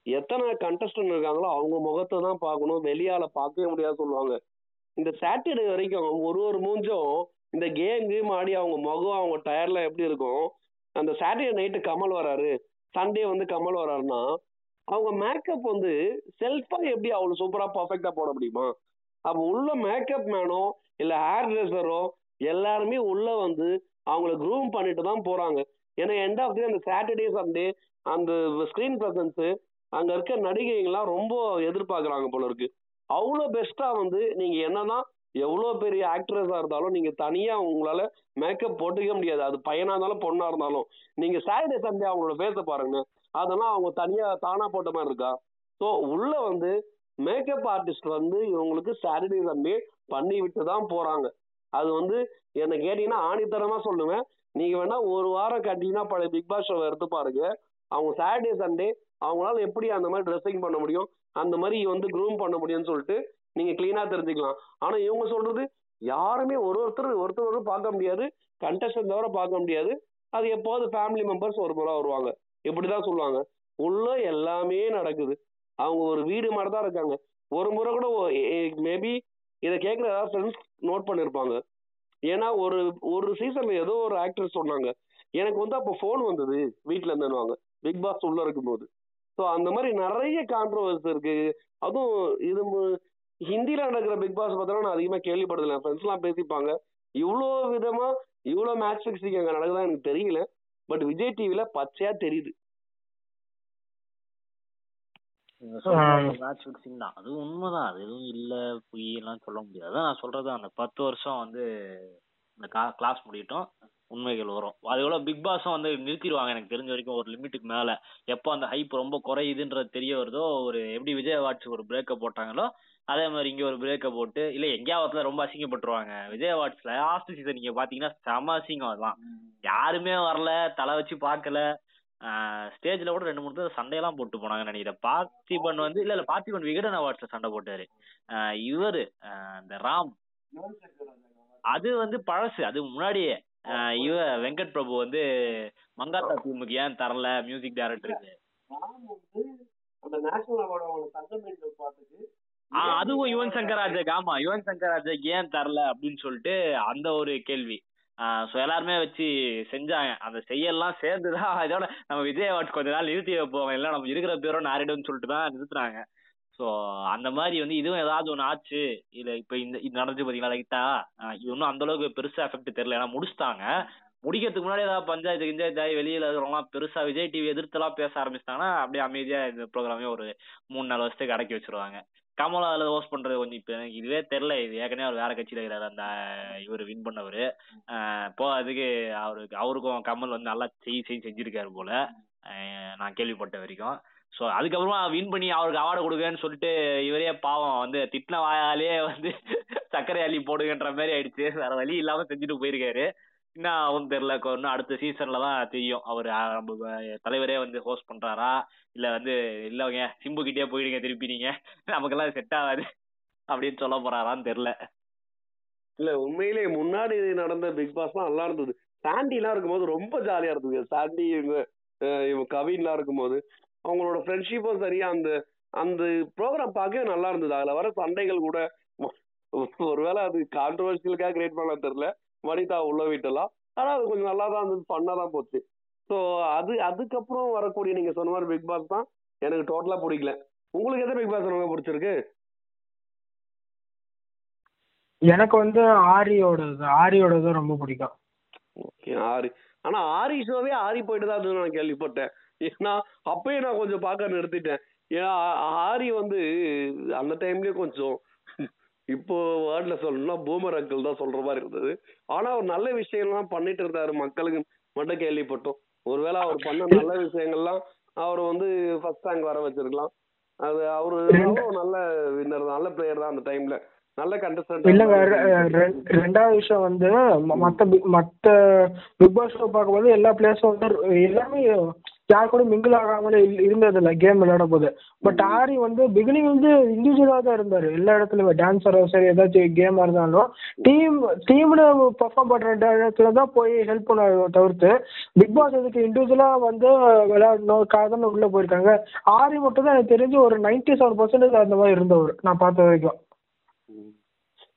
எத்தனை கண்டஸ்டன் இருக்காங்களோ அவங்க முகத்தை தான் பார்க்கணும் வெளியால பார்க்கவே முடியாது சொல்லுவாங்க. இந்த சாட்டர்டே வரைக்கும் ஒரு ஒரு மூஞ்சும் இந்த கேம் கேம் ஆடி அவங்க முகம் அவங்க டயர்ல எப்படி இருக்கும்? அந்த சாட்டர்டே நைட்டு கமல் வராரு சண்டே வந்து கமல் வராருன்னா அவங்க மேக்கப் வந்து செல்ஃபா எப்படி அவ்வளவு சூப்பரா பர்ஃபெக்டாக போட முடியுமா? அப்ப உள்ள மேக்கப் மேனோ இல்ல ஹேர் ட்ரெஸ்ஸரோ எல்லாருமே உள்ள வந்து அவங்கள க்ரூம் பண்ணிட்டு தான் போறாங்க. ஏன்னா எண்ட் ஆஃப் டே அந்த சாட்டர்டே சண்டே அந்த ஸ்க்ரீன் பிரசன்ஸு அங்கே இருக்க நடிகைங்களாம் ரொம்ப எதிர்பார்க்குறாங்க போல இருக்கு. அவ்வளோ பெஸ்ட்டாக வந்து நீங்கள் என்னன்னா எவ்வளோ பெரிய ஆக்ட்ரஸாக இருந்தாலும் நீங்கள் தனியாக உங்களால் மேக்கப் போட்டுக்க முடியாது. அது பையனாக இருந்தாலும் பொண்ணாக இருந்தாலும். நீங்கள் சாட்டர்டே சண்டே அவங்களோட பேச பாருங்க. அதெல்லாம் அவங்க தனியாக தானாக போட்ட மாதிரி இருக்கா? ஸோ உள்ளே வந்து மேக்கப் ஆர்டிஸ்ட் வந்து இவங்களுக்கு சாட்டர்டே சண்டே பண்ணி விட்டு தான் போகிறாங்க அது வந்து என்னை கேட்டிங்கன்னா ஆணித்தரமாக சொல்லுவேன். நீங்கள் வேணால் ஒரு வாரம் கட்டிங்கன்னா பழைய பிக் பாஸ் ஷோவை எடுத்து பாருங்க. அவங்க சாட்டர்டே சண்டே அவங்களால எப்படி அந்த மாதிரி ட்ரெஸ்ஸிங் பண்ண முடியும்? அந்த மாதிரி வந்து க்ரூம் பண்ண முடியும்னு சொல்லிட்டு நீங்க கிளீனா தெரிஞ்சுக்கலாம். ஆனா இவங்க சொல்றது யாருமே ஒரு ஒருத்தர் ஒருத்தர் ஒருத்தர் பார்க்க முடியாது. கண்டஸ்டன் தவிர பார்க்க முடியாது. அது எப்போது ஃபேமிலி மெம்பர்ஸ் ஒரு முறை வருவாங்க. இப்படிதான் சொல்லுவாங்க. உள்ள எல்லாமே நடக்குது. அவங்க ஒரு வீடு மாதிரி தான் இருக்காங்க. ஒரு முறை கூட மேபி இதை கேட்குற ஏதாவது ஃப்ரெண்ட்ஸ் நோட் பண்ணியிருப்பாங்க ஏன்னா ஒரு ஒரு சீசன்ல ஏதோ ஒரு ஆக்டர் சொன்னாங்க. எனக்கு வந்து அப்போ ஃபோன் வந்தது வீட்டில் இருந்துவாங்க பிக் பாஸ் உள்ள இருக்கும்போது. ஸோ அந்த மாதிரி நிறைய கான்ட்ரவர்ஸ் இருக்கு. அதுவும் இது ஹிந்தில நடக்கிற பிக் பாஸ் பார்த்தா நான் அதிகமாக கேள்விப்பட்டதில்லை. ஃப்ரெண்ட்ஸ்லாம் பேசிப்பாங்க. இவ்வளோ விதமா இவ்வளோ மேட்ச் ஃபிக்ஸிங் அங்கே நடக்குதா எனக்கு தெரியல. பட் விஜய் டிவில பச்சையா தெரியுது. மேட்ச் ஃபிக்ஸிங் தான். அது உண்மைதான். அது எதுவும் இல்ல பொய் எல்லாம் சொல்ல முடியாது. அதான் நான் சொல்றது. அந்த பத்து வருஷம் வந்து இந்த கிளாஸ் முடியட்டும். உண்மைகள் வரும். அதோட பிக் பாஸும் வந்து நிறுத்திடுவாங்க எனக்கு தெரிஞ்ச வரைக்கும் ஒரு லிமிட்டுக்கு மேல. எப்போ அந்த ஹைப் ரொம்ப குறையுதுன்றது தெரிய வருதோ ஒரு எப்படி விஜய் வாட்ஸ் ஒரு பிரேக்கப் போட்டாங்களோ அதே மாதிரி இங்க ஒரு பிரேக்கப் போட்டு இல்ல எங்கேயாவதுல ரொம்ப அசிங்கப்பட்டுருவாங்க. விஜய் வாட்ஸ்ல லாஸ்ட் சீசன் நீங்க பாத்தீங்கன்னா செம அசிங்கம் அதெல்லாம் யாருமே வரல தலை வச்சு பார்க்கல. ஸ்டேஜ்ல கூட ரெண்டு மூணு பேர் சண்டையெல்லாம் போட்டு போனாங்க நினைக்கிறேன். பார்த்திபன் வந்து இல்ல இல்ல பார்த்திபன் விகடன் அவார்ட்ஸ்ல சண்டை போட்டாரு. இவரு இந்த ராம். அது வந்து பழசு அது முன்னாடியே. இவ வெங்கட் பிரபு வந்து மங்காத்தா டீமுக்கு ஏன் தரல? மியூசிக் டைரக்டருக்கு அவார்டு அதுவும் யுவன் சங்கர் ராஜாக்கு ஆமா யுவன் சங்கர் ராஜாக்கு ஏன் தரல அப்படின்னு சொல்லிட்டு அந்த ஒரு கேள்வி. ஸோ எல்லாருமே வச்சு செஞ்சாங்க. அந்த செய்யலாம் சேர்ந்துதான் இதோட நம்ம விஜய் அவார்ட்ஸ் கொஞ்ச நாள் நிறுத்தி வைப்போம். இல்லை நம்ம இருக்கிற பேரும் நாரிடும்னு சொல்லிட்டு தான் நிறுத்துறாங்க. ஸோ அந்த மாதிரி வந்து இதுவும் ஏதாவது ஒன்று ஆச்சு? இல்லை இப்போ இந்த இது நடந்துச்சு பார்த்தீங்களா லைட்டா இன்னும் அந்த அளவுக்கு பெருசா எஃபெக்ட் தெரியல. ஏன்னா முடிச்சிட்டாங்க. முடிக்கிறதுக்கு முன்னாடி ஏதாவது பஞ்சாயத்து கிஞ்சாயத்து ஆகி வெளியில இருக்கிறவங்களாம் பெருசா விஜய் டிவி எதிர்த்தெல்லாம் பேச ஆரம்பிச்சிட்டாங்கன்னா அப்படியே அமைதியா இந்த ப்ரோக்ராமே ஒரு மூணு நாலு வருஷத்துக்கு அடக்கி வச்சிருவாங்க. கமலா அதில் ஹோஸ்ட் பண்றது கொஞ்சம் இப்போ எனக்கு இதுவே தெரில இது ஏற்கனவே அவர் வேற கட்சியில் இருக்கிறாரு அந்த இவர் வின் பண்ணவர். இப்போ அதுக்கு அவருக்கு அவருக்கும் கமல் வந்து நல்லா செய் செய் செஞ்சிருக்காரு போல. நான் கேள்விப்பட்ட வரைக்கும். ஸோ அதுக்கப்புறமா வின் பண்ணி அவருக்கு அவார்டு கொடுங்கன்னு சொல்லிட்டு இவரே பாவம் வந்து திட்டின வாயாலே வந்து சர்க்கரை அள்ளி போடுங்கன்ற மாதிரி ஆயிடுச்சு. வேற வழி இல்லாம செஞ்சுட்டு போயிருக்காரு. என்ன ஆகும் தெரியல இன்னும் அடுத்த சீசன்ல தான் தெரியும். அவர் நம்ம தலைவரே வந்து ஹோஸ்ட் பண்றாரா? இல்ல வந்து இல்லவங்க சிம்பு கிட்டே போயிடுங்க திருப்பி நீங்க. நமக்கெல்லாம் செட் ஆகாது அப்படின்னு சொல்ல போறாரான்னு தெரியல. இல்ல உண்மையிலேயே முன்னாடி நடந்த பிக் பாஸ் நல்லா இருந்தது. சாண்டி எல்லாம் இருக்கும்போது ரொம்ப ஜாலியா இருந்தது சாண்டி இவங்க அஹ் இவங்க கவின் இருக்கும்போது. அவங்களோட ஃப்ரெண்ட்ஷிப்பும் சரியா அந்த அந்த ப்ரோக்ராம் பார்க்கவே நல்லா இருந்தது. அதுல வர சண்டைகள் கூட ஒருவேளை அது கான்ட்ரவர்சியலுக்காக கிரியேட் பண்ணலாம் தெரியல. வனிதா உள்ள வீட்டெல்லாம் ஆனா அது கொஞ்சம் நல்லா தான் இருந்தது. பண்ணா தான் போச்சு. ஸோ அது அதுக்கப்புறம் வரக்கூடிய நீங்க சொன்ன மாதிரி பிக் பாஸ் தான் எனக்கு டோட்டலா பிடிக்கல. உங்களுக்கு எந்த பிக் பாஸ் ரொம்ப பிடிச்சிருக்கு? எனக்கு வந்து ஆரியோடது ஆரியோடது ரொம்ப பிடிக்கும். ஓகே ஆரி. ஆனா ஆரி ஷோவே ஆரி போயிட்டு தான் நான் கேள்விப்பட்டேன். ஏன்னா அப்பயே நான் கொஞ்சம் பார்க்க நிறுத்திட்டேன். ஏன்னா ஆரி வந்து அந்த டைம்லயே கொஞ்சம் இப்போ வேர்ட்ல சொல்லணும்னா பூமர் அங்கிள் தான் சொல்ற மாதிரி இருந்தது. ஆனா அவர் நல்ல விஷயம்லாம் பண்ணிட்டு இருந்தாரு. மக்களுக்கு மட்டும் கேள்விப்பட்டோம். ஒருவேளை அவர் பண்ண நல்ல விஷயங்கள்லாம் அவர் வந்து ஃபர்ஸ்ட் ரேங்க் வர வச்சிருக்கலாம். அது அவரு நல்ல வின்னர் நல்ல பிளேயர் தான் அந்த டைம்ல நல்ல கண்டஸ்டன்ட் இல்லைங்க ரெண்டாவது விஷயம் வந்து மத்த மத்த பிக் பாஸ் ஷோ பார்க்கும்போது எல்லா பிளேயர்ஸும் வந்து எல்லாமே யார் கூட மிங்கிள் ஆகாமலே இருந்தது இல்லை கேம் விளையாட போது பட் ஆரி வந்து பிகினிங் வந்து இண்டிவிஜுவலாக தான் இருந்தாரு. எல்லா இடத்துலயுமே டான்ஸரோ சரி ஏதாச்சும் கேமா இருந்தாலும் டீம் டீம்ல பெர்ஃபார்ம் பண்ற இடத்துல தான் போய் ஹெல்ப் பண்ண தவிர்த்து பிக் பாஸ் இதுக்கு இண்டிவிஜுவலா வந்து விளையாடணும் காதன்னு உள்ள போயிருக்காங்க. ஆரி மட்டும் தான் எனக்கு தெரிஞ்சு ஒரு நைன்டி செவன் பர்சன்டேஜ் அந்த மாதிரி இருந்தவர் நான் பார்த்த வரைக்கும்.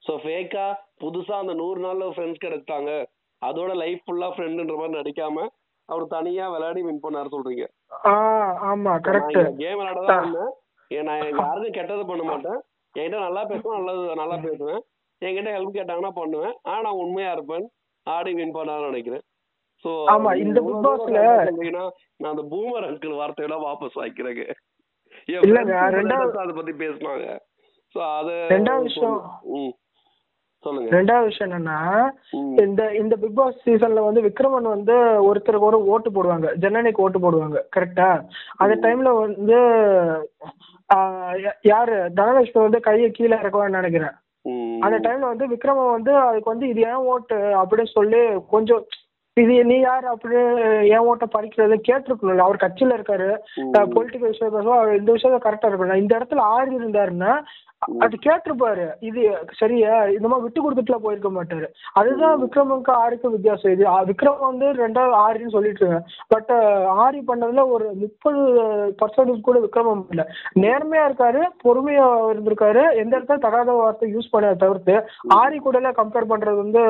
ஸோ ஃபேக்கா புதுசா அந்த நூறு நாள்ல ஃப்ரெண்ட்ஸ் கிடைச்சிட்டாங்க அதோட லைஃப் ஃபுல்லா ஃப்ரெண்டுன்ற மாதிரி நடிக்காம அவர் தனியா விளையாடி வின் பண்ணாரு சொல்றீங்க. ஆமா கரெக்ட் கேம் விளையாட நான் யாருக்கும் கெட்டது பண்ண மாட்டேன். என்கிட்ட நல்லா பேசுவேன் நல்லது நல்லா பேசுவேன். என்கிட்ட ஹெல்ப் கேட்டாங்கன்னா பண்ணுவேன். ஆனா நான் உண்மையா இருப்பேன். ஆடி வின் பண்ணான்னு நினைக்கிறேன். ஸோ ஆமா, இந்த Big Boss-ல- நான் அந்த பூமர் அங்கிள் வார்த்தையெல்லாம் வாபஸ் வாங்கிக்கிறேங்க. இல்லங்க, ரெண்டாவது- அதை பத்தி பேசினாங்க? ஸோ அது ரெண்டாவது விஷயம். ரெண்டாவது விஷயம் என்னன்னா. இந்த இந்த பிக் பாஸ் சீசன்ல வந்து விக்ரமன் வந்து ஒருத்தருக்கு ஒரு ஓட்டு போடுவாங்க. ஜனனிக்கு ஓட்டு போடுவாங்க. கரெக்டா அந்த டைம்ல வந்து யாரு? தனலட்சுமி வந்து கையை கீழே இறக்குவான்னு நினைக்கிறேன். அந்த டைம்ல வந்து விக்ரமன் வந்து அதுக்கு வந்து இது ஏன் ஓட்டு? அப்படின்னு சொல்லி கொஞ்சம் இது நீ யார் அப்படின்னு ஏன் ஓட்டை பறிக்கிறது கேட்டிருக்கணும்ல. அவர் கட்சியில இருக்காரு. பொலிட்டிக்கல் விஷயம் பேசுவோம் அவர் இந்த விஷயத்த கரெக்டா இருக்கணும் இந்த இடத்துல ஆறு இருந்தாருன்னா அது கேட்டிருப்பாரு. இது சரியா? இந்த மாதிரி விட்டு கொடுத்துட்டுலாம் போயிருக்க மாட்டாரு. அதுதான் விக்ரமுக்கு ஆறுக்கும் வித்தியாசம். இது விக்ரம் வந்து ரெண்டாவது ஆறுன்னு சொல்லிட்டு இருக்கேன் பட் ஆரி பண்ணதுல ஒரு முப்பது பர்சன்டேஜ் கூட விக்ரமம் இல்ல. நேர்மையா இருக்காரு பொறுமையா இருந்திருக்காரு. எந்த இடத்துல தகாத வார்த்தை யூஸ் பண்ண தவிர்த்து ஆரி கூட எல்லாம் கம்பேர் பண்றது வந்து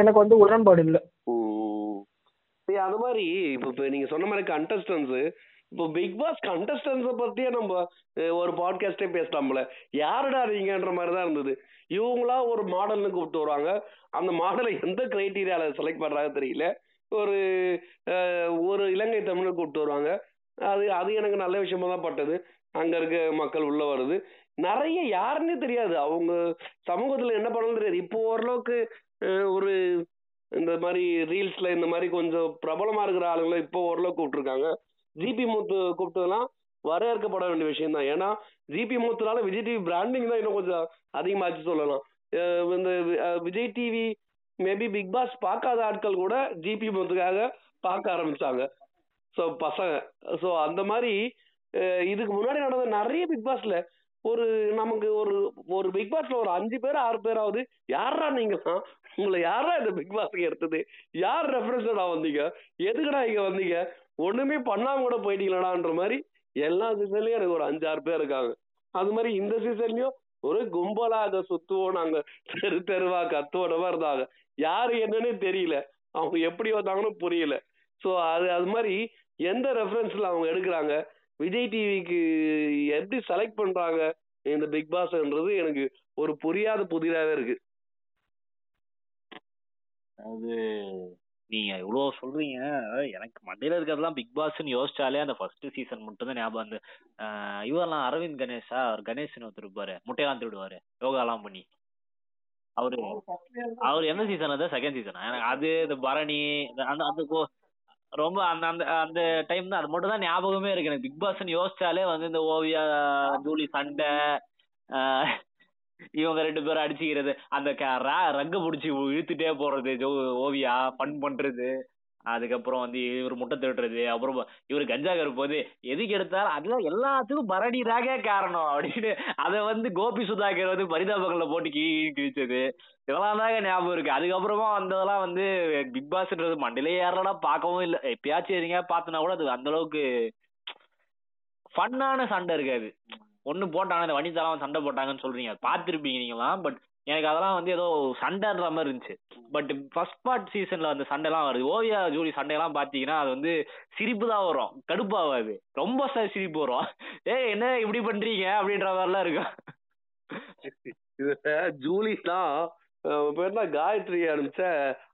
எனக்கு வந்து உடன்பாடு இல்லை. அது மாதிரி இப்போ இப்போ நீங்க சொன்ன மாதிரி கண்டஸ்டன்ஸு இப்போ பிக் பாஸ் கண்டஸ்டன்ஸை பத்தியே நம்ம ஒரு பாட்காஸ்டே பேசலாம்ல யாருடா நீங்கன்ற மாதிரி தான் இருந்தது. இவங்களா ஒரு மாடல்னு கூப்பிட்டு வருவாங்க. அந்த மாடலை எந்த கிரைட்டீரியால செலக்ட் பண்ணுறாங்க தெரியல. ஒரு ஒரு இலங்கை தமிழை கூப்பிட்டு வருவாங்க. அது அது எனக்கு நல்ல விஷயமா தான் பட்டது. அங்க இருக்க மக்கள் உள்ள வருது. நிறைய யாருன்னே தெரியாது. அவங்க சமூகத்துல என்ன பண்ணணும் தெரியாது. இப்போ ஓரளவுக்கு ஒரு இந்த மாதிரி ரீல்ஸ்ல இந்த மாதிரி கொஞ்சம் பிரபலமா இருக்கிற ஆளுங்களை இப்போ ஓரளவு கூப்பிட்டுருக்காங்க. ஜிபி முத்து கூப்பிட்டதெல்லாம் வரவேற்கப்பட வேண்டிய விஷயம் தான் ஏன்னா ஜிபி முத்துனால விஜய் டிவி பிராண்டிங் தான் இன்னும் கொஞ்சம் அதிகமாச்சு சொல்லலாம். இந்த Vijay TV maybe big boss பார்க்காத ஆட்கள் கூட ஜிபி முத்துக்காக பார்க்க ஆரம்பிச்சாங்க. ஸோ பசங்க. ஸோ அந்த மாதிரி இதுக்கு முன்னாடி நடந்த நிறைய பிக் பாஸ்ல ஒரு நமக்கு ஒரு ஒரு பிக் பாஸ்ல ஒரு அஞ்சு பேர் ஆறு பேராவது யாரா நீங்க? உங்களை யாரா இந்த பிக் பாஸ்க்கு எடுத்தது? யார் ரெஃபரன்ஸ்டா வந்தீங்க? எதுக்குடா இங்க வந்தீங்க? ஒண்ணுமே பண்ணாம கூட போயிட்டீங்களாடான்ற மாதிரி எல்லா சீசன்லயும் எனக்கு ஒரு அஞ்சு ஆறு பேர் இருக்காங்க. அது மாதிரி இந்த சீசன்லயும் ஒரு கும்பலா அதை சுத்துவோம் நாங்க. தெரு தெருவா கத்துவோடவா இருந்தாங்க. யாரு என்னன்னே தெரியல. அவங்க எப்படி வந்தாங்கன்னு புரியல. சோ அது அது மாதிரி எந்த ரெஃபரன்ஸ்ல அவங்க எடுக்கிறாங்க? விஜய் டிவிக்கு எப்படி செலக்ட் பண்றாங்க இந்த பிக் பாஸ்ன்றது எனக்கு ஒரு புரியாத புதிராவே இருக்கு. அது நீங்க இவ்வளோ சொல்றீங்க. எனக்கு மண்டையில இருக்கிறதெல்லாம் பிக் பாஸ்ன்னு யோசிச்சாலே அந்த ஃபர்ஸ்ட் சீசன் மட்டும் தான் ஞாபகம் வந்து இவரெல்லாம் அரவிந்த் கணேஷா? அவர் கணேஷ்னு ஒருத்தர் இருப்பாரு. முட்டையெல்லாம் திருடுவாரு யோகாலாம் பண்ணி. அவரு அவர் எந்த சீசன் அது? செகண்ட் சீசனா எனக்கு அது இந்த பரணி இந்த அந்த அந்த கோ- ரொம்ப அந்த அந்த அந்த டைம் தான். அது மட்டும் தான் ஞாபகமே இருக்கு. எனக்கு பிக் பாஸ்ன்னு யோசிச்சாலே வந்து இந்த ஓவியா ஜூலி சண்டை இவங்க ரெண்டு பேரும் அடிச்சுக்கிறது. அந்த க- ரா- ரக்க புடிச்சு இழுத்துட்டே போறது ஓவியா ஃபன் பண்றது. அதுக்கப்புறம் வந்து இவர் முட்டை திருடுறது அப்புறம் இவர் கஞ்சா கருப்போது எதுக்கு எடுத்தாலும் அதெல்லாம் எல்லாத்துக்கும் பரணி தாங்க காரணம் அப்படின்னு. அதை வந்து கோபி சுதாகர் வந்து பரிதாபங்கள்ல போட்டு கீ கிழிச்சது இதெல்லாம் தாங்க ஞாபகம் இருக்கு. அதுக்கப்புறமா வந்ததெல்லாம் வந்து பிக் பாஸ்ன்றது மண்டிலே ஏறலாம் பார்க்கவும் இல்லை. எப்பயாச்சும் எதுங்க பார்த்தனா கூட அது அந்த அளவுக்கு ஃபன்னான சண்டை இருக்காது. ஒண்ணு போட்டாங்க இந்த வனிதாலாம் சண்டை போட்டாங்கன்னு சொல்றீங்க. பார்த்துருப்பீங்க நீங்களாம் பட் எனக்கு அதெல்லாம் வந்து ஏதோ சண்டைன்ற மாதிரி இருந்துச்சு. பட் ஃபர்ஸ்ட் பார்ட் சீசன்ல அந்த சண்டைலாம் வருது. ஓவியா ஜூலி சண்டையெல்லாம் பார்த்தீங்கன்னா அது வந்து சிரிப்பு தான் வரும். கடுப்பாகாது ரொம்ப ச- சிரிப்பு வரும். ஏ என்ன இப்படி பண்றீங்க? அப்படின்ற மாதிரிலாம் இருக்கும். இதுல ஜூலி தான் பேர் தான் காயத்ரி அனுப்பிச்ச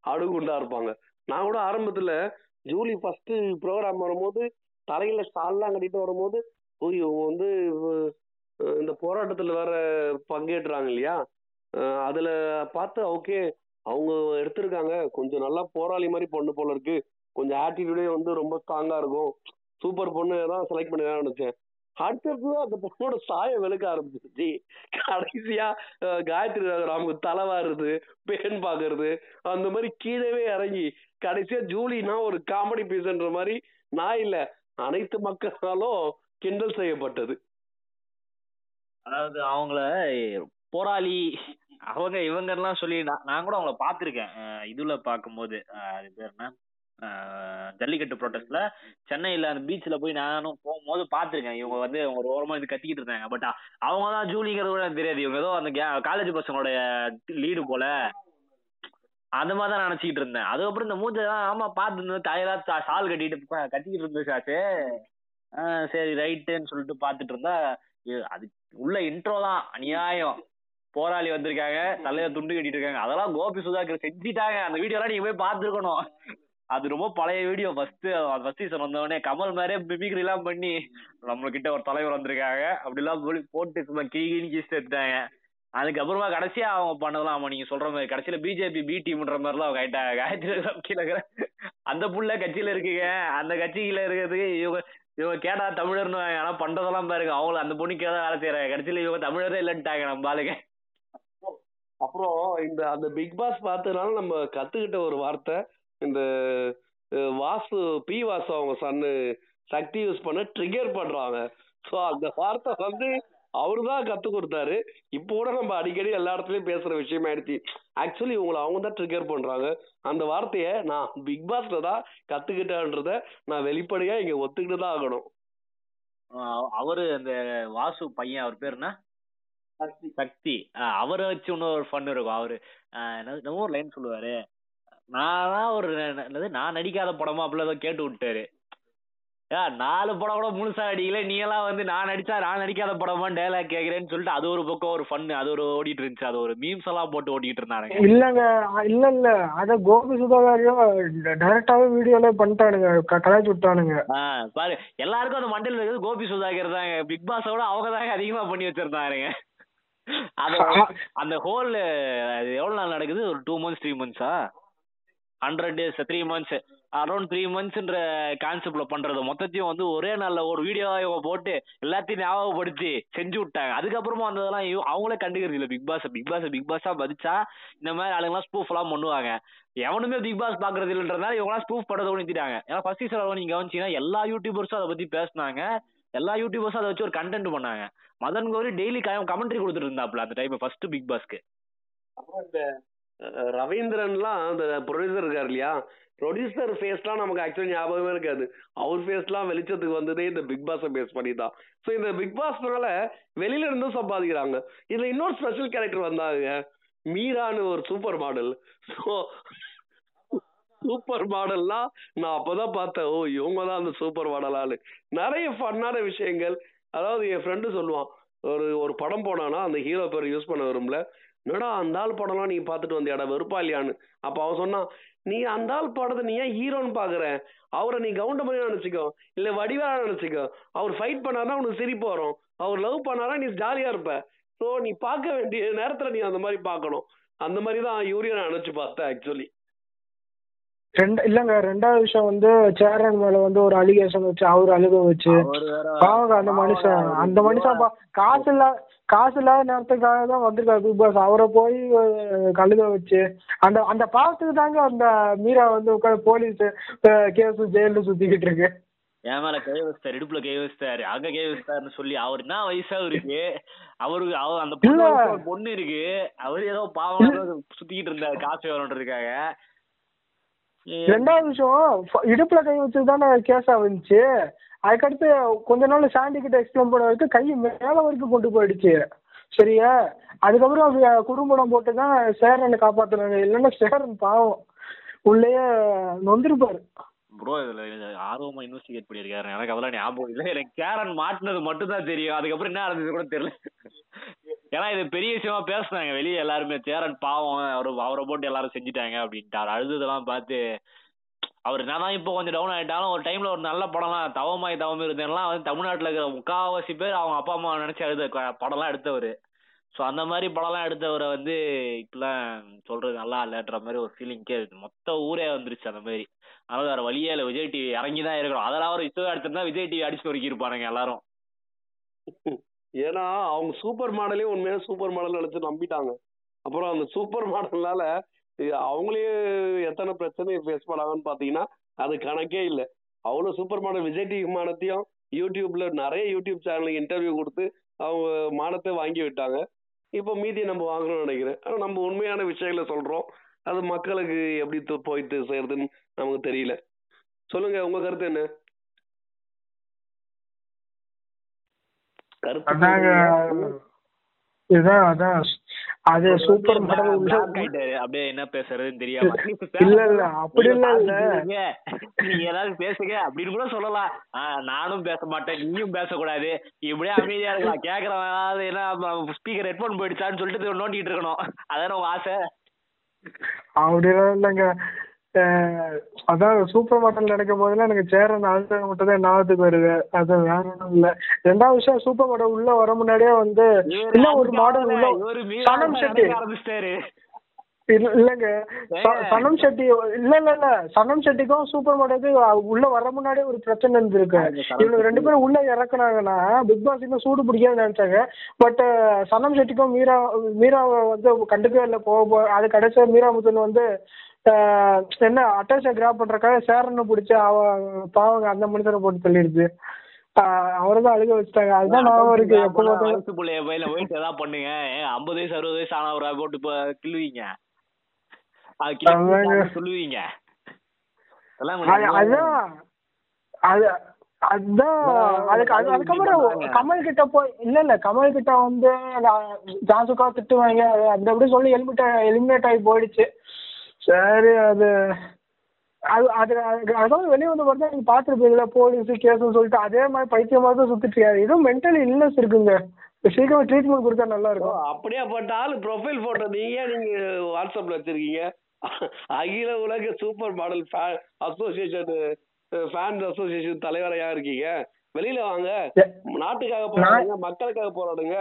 அடுகுண்டா இருப்பாங்க. நான் கூட ஆரம்பத்துல ஜூலி ஃபர்ஸ்ட் ப்ரோக்ராம் வரும்போது தலையில ஷால்லாம் கட்டிட்டு வரும்போது போய் இவங்க வந்து அஹ், இந்த போராட்டத்துல வேற பங்கேற்றாங்க இல்லையா? அஹ், அதுல பார்த்து ஓகே அவங்க எடுத்திருக்காங்க. கொஞ்சம் நல்லா போராளி மாதிரி பொண்ணு போல இருக்கு. கொஞ்சம் ஆட்டிடியூடே வந்து ரொம்ப ஸ்ட்ராங்கா இருக்கும். சூப்பர் பொண்ணு தான் செலக்ட் பண்ணி நினைச்சேன். அடுத்தது அந்த பொண்ணோட சாயம் வெளுக்க ஆரம்பிச்சிருச்சு. கடைசியா அஹ், காயத்ரி ராமுக்கு தலை வாருது பேன் பாக்குறது அந்த மாதிரி கீழவே இறங்கி கடைசியா ஜூலினா ஒரு காமெடி பீஸ்ன்ற மாதிரி நான் இல்ல. அனைத்து மக்களாலும் கிண்டல் செய்யப்பட்டது. அதாவது அவங்கள போராளி அவங்க இவங்கெல்லாம் சொல்லி நான் நான் கூட அவங்கள பார்த்துருக்கேன். இதுல பார்க்கும்போது. அது பேர் என்ன? ஜல்லிக்கட்டு ப்ரொட்டஸ்ட்ல சென்னையில அந்த பீச்ல போய் நானும் போகும்போது பார்த்துருக்கேன். இவங்க வந்து அவங்க ஒரு ஓரமா இது கத்திக்கிட்டு இருந்தாங்க. பட் அவங்க தான் ஜூலிங்கிறது கூட தெரியாது. இவங்க ஏதோ அந்த காலேஜ் பசங்களோட லீடு போல. அந்த மாதிரி தான் நினைச்சிட்டு இருந்தேன். அதுக்கப்புறம் இந்த மூஞ்செல்லாம் ஆமா பார்த்து இருந்தேன் தலையெல்லாம் சால் கட்டிட்டு கட்டிக்கிட்டு கத்திக்கிட்டு சாச்சு சரி ரைட்டுன்னு சொல்லிட்டு பார்த்துட்டு இருந்தா இது அது உள்ள இன்ட்ரோ தான். அநியாயம். போராளி வந்திருக்காங்க தலையில துண்டு கட்டிட்டு இருக்காங்க அதெல்லாம் கோபி சுதாகர் செஞ்சிட்டாங்க. அந்த வீடியோலாம் நீங்க போய் பார்த்துருக்கணும். அது ரொம்ப பழைய வீடியோ ஃபர்ஸ்ட் ஃபர்ஸ்ட் சீசன் வந்தவொடனே கமல் மாதிரியே மிமிக்ரி எல்லாம் பண்ணி நம்ம கிட்ட ஒரு தலைவர் வந்திருக்காங்க. அப்படிலாம் போய் போட்டு சும்மா கிழிகிழி கீச்சு எடுத்தாங்க. அதுக்கப்புறமா கடைசியா அவங்க பண்ணதெல்லாம் ஆமா நீங்க சொல்ற மாதிரி கடைசியில பிஜேபி பி டீம்ன்ற மாதிரிலாம் அவங்க ஆயிட்டாங்க. காயத்ரி கீழே இருக்கிற அந்த புள்ள கட்சியில இருக்குங்க. அந்த கட்சியில இருக்கிறதுக்கு இவங்க இவங்க கேட்டா தமிழர்னு ஆனா பண்றதெல்லாம் பாருங்க. அவங்கள அந்த பொண்ணுக்கு தான் வேலை செய்யறாங்க கடைசியில இவங்க தமிழரே இல்லன்ட்டாங்க நம்ம ஆளுங்க. அப்புறம் இந்த அந்த பிக் பாஸ் பார்த்ததுனால நம்ம கத்துக்கிட்ட ஒரு வார்த்தை இந்த வாசு பி வாசு அவங்க சன்னு சக்தி யூஸ் பண்ண ட்ரிகர் பண்றாங்க. ஸோ அந்த வார்த்தை வந்து அவரு தான் கத்து கொடுத்தாரு. இப்போ கூட நம்ம அடிக்கடி எல்லா இடத்துலயும் பேசுற விஷயம் ஆயிடுச்சு ஆக்சுவலி இவங்களை அவங்க தான் ட்ரிகர் பண்றாங்க. அந்த வார்த்தையை நான் பிக் பாஸ்ல தான் கத்துக்கிட்டேன்றத நான் வெளிப்படையா இங்க ஒத்துக்கிட்டு தான் ஆகணும். அவரு அந்த வாசு பையன் அவர் பேர் என்ன சக்தி. ஆஹ் அவரை வச்சு இன்னொரு ஃபன் இருக்கும். அவரு என்னமோ ஒரு லைன் சொல்லுவாரு. நான் ஒரு என்னது நான் நடிக்காத படமா அப்படிலாம் கேட்டு விட்டாரு. ஏ நாலு படம் கூட முழுசா அடிக்கல நீ எல்லாம் வந்து நான் நடிச்சா நான் நடிக்காத படமா டேலாக் கேக்குறேன்னு சொல்லிட்டு அது ஒரு பக்கம் ஒரு ஃபன் அது ஒரு ஓடிட்டு இருந்துச்சு. அது ஒரு மீம்ஸ் எல்லாம் போட்டு ஓட்டிட்டு இருந்தானுங்க. இல்லங்க இல்ல இல்ல. அத கோபி சுதாகரையும் டைரக்டாவே வீடியோல பண்ணிட்டானுங்க. கலாய்ச்சி விட்டானுங்க. பாரு எல்லாருக்கும் அந்த மண்டல இருக்கிறது கோபி சுதாகர் தாங்க. பிக் பாஸோட அவங்க தாங்க அதிகமா பண்ணி வச்சிருந்தாருங்க அது அந்த ஹோல் எவ்வளவு நாள் நடக்குது? ஒரு two months three மந்த்ஸா hundred days three months around three மந்த்ஸ்ன்ற கான்செப்ட்ல பண்றது. மொத்தத்தையும் வந்து ஒரே நாள்ல ஒரு வீடியோ இவங்க போட்டு எல்லாத்தையும் ஞாபகப்படுத்தி செஞ்சு விட்டாங்க. அதுக்கப்புறமா வந்ததெல்லாம் அவங்களே கண்டுக்கிறது இல்லை big boss big boss big பாஸா பதிச்சா இந்த மாதிரி ஆளுங்கெல்லாம் ஸ்பூஃப் எல்லாம் பண்ணுவாங்க. எவனுமே பிக் பாஸ் பாக்குறது இல்லைன்றதுனால இவங்கலாம் ஸ்பூஃப் பண்றதை நிறுத்திட்டாங்க. ஏன்னா ஃபர்ஸ்ட் சீசன் நீங்க கவனிச்சீங்கன்னா எல்லா யூடியூபர்ஸும் அதை பத்தி பேசினாங்க. எல்லா யூடியூபர்ஸும் அதை வச்சு ஒரு கண்டென்ட் பண்ணாங்க. மதன் கௌரி டெய்லி கமெண்ட்ரி கொடுத்துட்டு இருந்தாப்ல அந்த டைம் ஃபர்ஸ்ட் பிக் பாஸ்க்கு அப்புறம் இந்த ரவீந்திரன்லாம் அந்த ப்ரொடியூசர் இருக்கார் இல்லையா? ப்ரொடியூசர் ஃபேஸ்லாம் நமக்கு ஆக்சுவலி ஞாபகமே இருக்காது. அவர் ஃபேஸ்லாம் வெளிச்சத்துக்கு வந்ததே இந்த பிக் பாஸை பேஸ் பண்ணி தான். ஸோ இந்த பிக் பாஸ்னால வெளியில இருந்தும் சம்பாதிக்கிறாங்க. இதுல இன்னொரு ஸ்பெஷல் கேரக்டர் வந்தாங்க. மீரான்னு ஒரு சூப்பர் மாடல் ஸோ சூப்பர் மாடல்லாம் நான் அப்பதான் பார்த்தேன். ஓ இவங்க தான் அந்த சூப்பர் மாடலான்னு நிறைய ஃபன்னான விஷயங்கள். அதாவது என் ஃப்ரெண்டு சொல்லுவான் ஒரு ஒரு படம் போனானா அந்த ஹீரோ பேர் யூஸ் பண்ண வரும்ல என்னடா அந்த ஆள் படம்லாம் நீ பார்த்துட்டு வந்தியாடா வெறுப்பா இல்லையான்னு? அப்போ அவன் சொன்னான் நீ அந்த ஆள் படத்தை நீ ஏன் ஹீரோன்னு பாக்குற அவரை நீ கவுண்டமணி நினைச்சுக்கோ இல்ல வடிவா நினைச்சுக்கோ அவர் ஃபைட் பண்ணாருன்னா உனக்கு சிரிப்பு வரும். அவர் லவ் பண்ணாரா நீ ஜாலியா இருப்ப. ஸோ நீ பார்க்க வேண்டிய நேரத்துல நீ அந்த மாதிரி பார்க்கணும். அந்த மாதிரி தான் யூரியா நான் நினைச்சு பார்த்தேன் ஆக்சுவலி ரெண்டு இல்லங்க ரெண்டாவது விஷயம் வந்து சேரன் மேல வந்து ஒரு அலிகேஷன் வச்சு அவர் அழுக வச்சு பாவங்க அந்த மனுஷன் அந்த மனுஷன் பா- காசு இல்ல காசு இல்லாத நேரத்துக்காக தான் வந்திருக்காரு பிக் பாஸ் அவரை போய் கழுக வச்சு அந்த அந்த பாவத்துக்கு தாங்க அந்த மீரா வந்து உட்காந்து போலீஸ் கேஸ் ஜெயில சுத்திக்கிட்டு இருக்கு. என் மேல கை வச்சிட்டாரு இடுப்புல கை வச்சிட்டாரு அங்க கை வச்சிட்டாருன்னு சொல்லி அவர் என்ன வயசா இருக்கு அவருக்கு? அவர் அந்த பொண்ணு பொண்ணு இருக்கு. அவர் ஏதோ பாவம் சுத்திக்கிட்டு இருந்தாரு காசு வேணுன்றதுக்காக. ரெண்டாவது விஷயம் இடுப்புல கை வச்சு தானே கேஸ் ஆகுச்சு அதுக்கடுத்து கொஞ்ச நாள் சாண்டி கிட்ட எக்ஸ்பிளைன் பண்ண வரைக்கும் கை மேல வரைக்கும் கொண்டு போயிடுச்சு. சரியா? அதுக்கப்புறம் அது குடும்பம் போட்டு தான் சேரனை காப்பாத்துனாங்க இல்லைன்னா சேரன் பாவம். உள்ளேயே நொந்திருப்பாரு. ப்ரோ இதுல இது ஆர்வமா இன்வெஸ்டிகேட் பண்ணிருக்காரு எனக்கு அதெல்லாம் ஞாபகம் இல்ல. எனக்கு கேரன் மாட்டினது மட்டும் தான் தெரியும். அதுக்கப்புறம் என்ன நடந்தது கூட தெரியல. ஏன்னா இது பெரிய விஷயமா பேசுனாங்க. வெளியே எல்லாருமே சேரன் பாவம் அவரு அவரை போட்டு எல்லாரும் செஞ்சுட்டாங்க அப்படின்ட்டாரு. அழுததெல்லாம் பார்த்து அவர் என்னதான் இப்போ கொஞ்சம் டவுன் ஆயிட்டாலும் ஒரு டைம்ல ஒரு நல்ல படம்லாம் தவமாய் தவம் இருந்தேன்லாம் வந்து தமிழ்நாட்டில் இருக்கிற முக்காவாசி பேர் அவங்க அப்பா அம்மா நினைச்சு அழுத படம்லாம் எடுத்தவர். ஸோ அந்த மாதிரி படம்லாம் எடுத்தவரை வந்து இப்பெல்லாம் சொல்றது நல்லா இல்லைன்ற மாதிரி ஒரு ஃபீலிங்கே இருக்கு மொத்த ஊரே வந்துருச்சு அந்த மாதிரி. அதனால வேற வழியே இல்லை. விஜய் டிவி இறங்கி தான் இருக்கணும் அதெல்லாம் ஒரு இஷ்டம் எடுத்திருந்தா விஜய் டிவி அடிச்சு நொறுக்கி இருப்பானுங்க எல்லாரும். ஏன்னா அவங்க சூப்பர் மாடலே உண்மையான சூப்பர் மாடல் நினைச்சு நம்பிட்டாங்க. அப்புறம் அந்த சூப்பர் மாடல்னால அவங்களே எத்தனை பிரச்சனையை ஃபேஸ் பண்ணாங்கன்னு பார்த்தீங்கன்னா அது கணக்கே இல்லை. அவ்வளோ சூப்பர் மாடல் விஜய் டிவி மானத்தையும் யூடியூப்ல நிறைய யூடியூப் சேனலுக்கு இன்டர்வியூ கொடுத்து அவங்க மானத்தை வாங்கி விட்டாங்க. இப்போ மீதியை நம்ம வாங்கணும்னு நினைக்கிறேன். ஆனால் நம்ம உண்மையான விஷயங்களை சொல்கிறோம் அது மக்களுக்கு எப்படி போயிட்டு சேருதுன்னு நமக்கு தெரியல. சொல்லுங்க உங்க கருத்து என்ன? அதான் அது. சூப்பர் மாடல் உள்ள அப்படியே என்ன பேசுறதுன்னு தெரியாம. இல்ல இல்ல அப்படி இல்ல இல்ல. நீங்க ஏதாவது பேசுங்க அப்படின்னு கூட சொல்லலாம். நானும் பேச மாட்டேன். நீயும் பேசக்கூடாது. இப்படியே அமைதியா இருக்கலாம். கேக்குறவன் என்ன ஸ்பீக்கர் ஹெட்போன் போயிடுச்சான்னு சொல்லிட்டு நோண்டிட்டு இருக்கணும். அதான உங்க ஆசை? அப்படிலாம் இல்லைங்க. அதான் சூப்பர் மாடல் நடக்கும் போதெல்லாம் எனக்கு சேரன் அழுத்தம் மட்டும் தான் ஞாபகத்துக்கு வருது அது வேற ஒன்றும் இல்ல. ரெண்டாவது விஷயம் சூப்பர் மாடல் உள்ள வர முன்னாடியே வந்து இன்னும் ஒரு மாடல் உள்ள சனம் செட்டி இல்லங்க. சனம் செட்டி இல்ல இல்ல இல்ல. சனம் செட்டிக்கும் சூப்பர் மாடலுக்கு உள்ள வர முன்னாடியே ஒரு பிரச்சனை இருந்திருக்கு. இவங்க ரெண்டு பேரும் உள்ள இறக்குனாங்கன்னா பிக் பாஸ் இன்னும் சூடு பிடிக்காதுன்னு நினைச்சாங்க. பட் சனம் செட்டிக்கும் மீரா மீராவை வந்து கண்டுக்கவே இல்லை. போக அது கடைசியா மீரா முத்துன்னு வந்து என்ன அட்டாச்சை கிராப் பண்றக்காக சேரன்னு பிடிச்சி அவ பாவங்க அந்த மனுஷனை போட்டு தள்ளிடுச்சு. அவரை தான் அழுக வச்சுட்டாங்க. அதுதான் ஞாபகம் இருக்கு எப்போ பார்த்தாலும். வயசு பிள்ளைய பையில போயிட்டு ஏதாவது பண்ணுங்க. ஐம்பது வயசு அறுபது வயசு ஆனவரா போட்டு இப்ப கிள்ளுவீங்க. அது. சொல்லுவீங்க. அதான் அது அதுதான். அதுக்கு அது அதுக்கப்புறம் கமல் கிட்ட போய் இல்ல இல்ல கமல் கிட்ட வந்து நான் ஜாசுக்கா திட்டுவாங்க. அந்த அப்படி சொல்லி எலிமிட் எலிமினேட் ஆகி போயிடுச்சு. சரி அது அது அது அது- அதாவது வெளியே வந்து பார்த்தா நீங்க பார்த்துருப்பீங்களா போலீஸ் கேஸ்னு சொல்லிட்டு அதே மாதிரி பைத்தியமா தான் சுத்திட்டு இருக்காரு. ஏதோ மென்டல் இல்னஸ் இருக்குங்க. சீக்கிரம் ட்ரீட்மெண்ட் கொடுத்தா நல்லா இருக்கும். அப்படியாப்பட்ட ஆளு ப்ரொஃபைல் போட்டோ நீங்க நீங்க வாட்ஸ்அப்ல வச்சிருக்கீங்க? அகில உலக super model association fans association தலைவரையா இருக்கீங்க? வெளியில வாங்க. நாட்டுக்காக போராடுங்க மக்களுக்காக போராடுங்க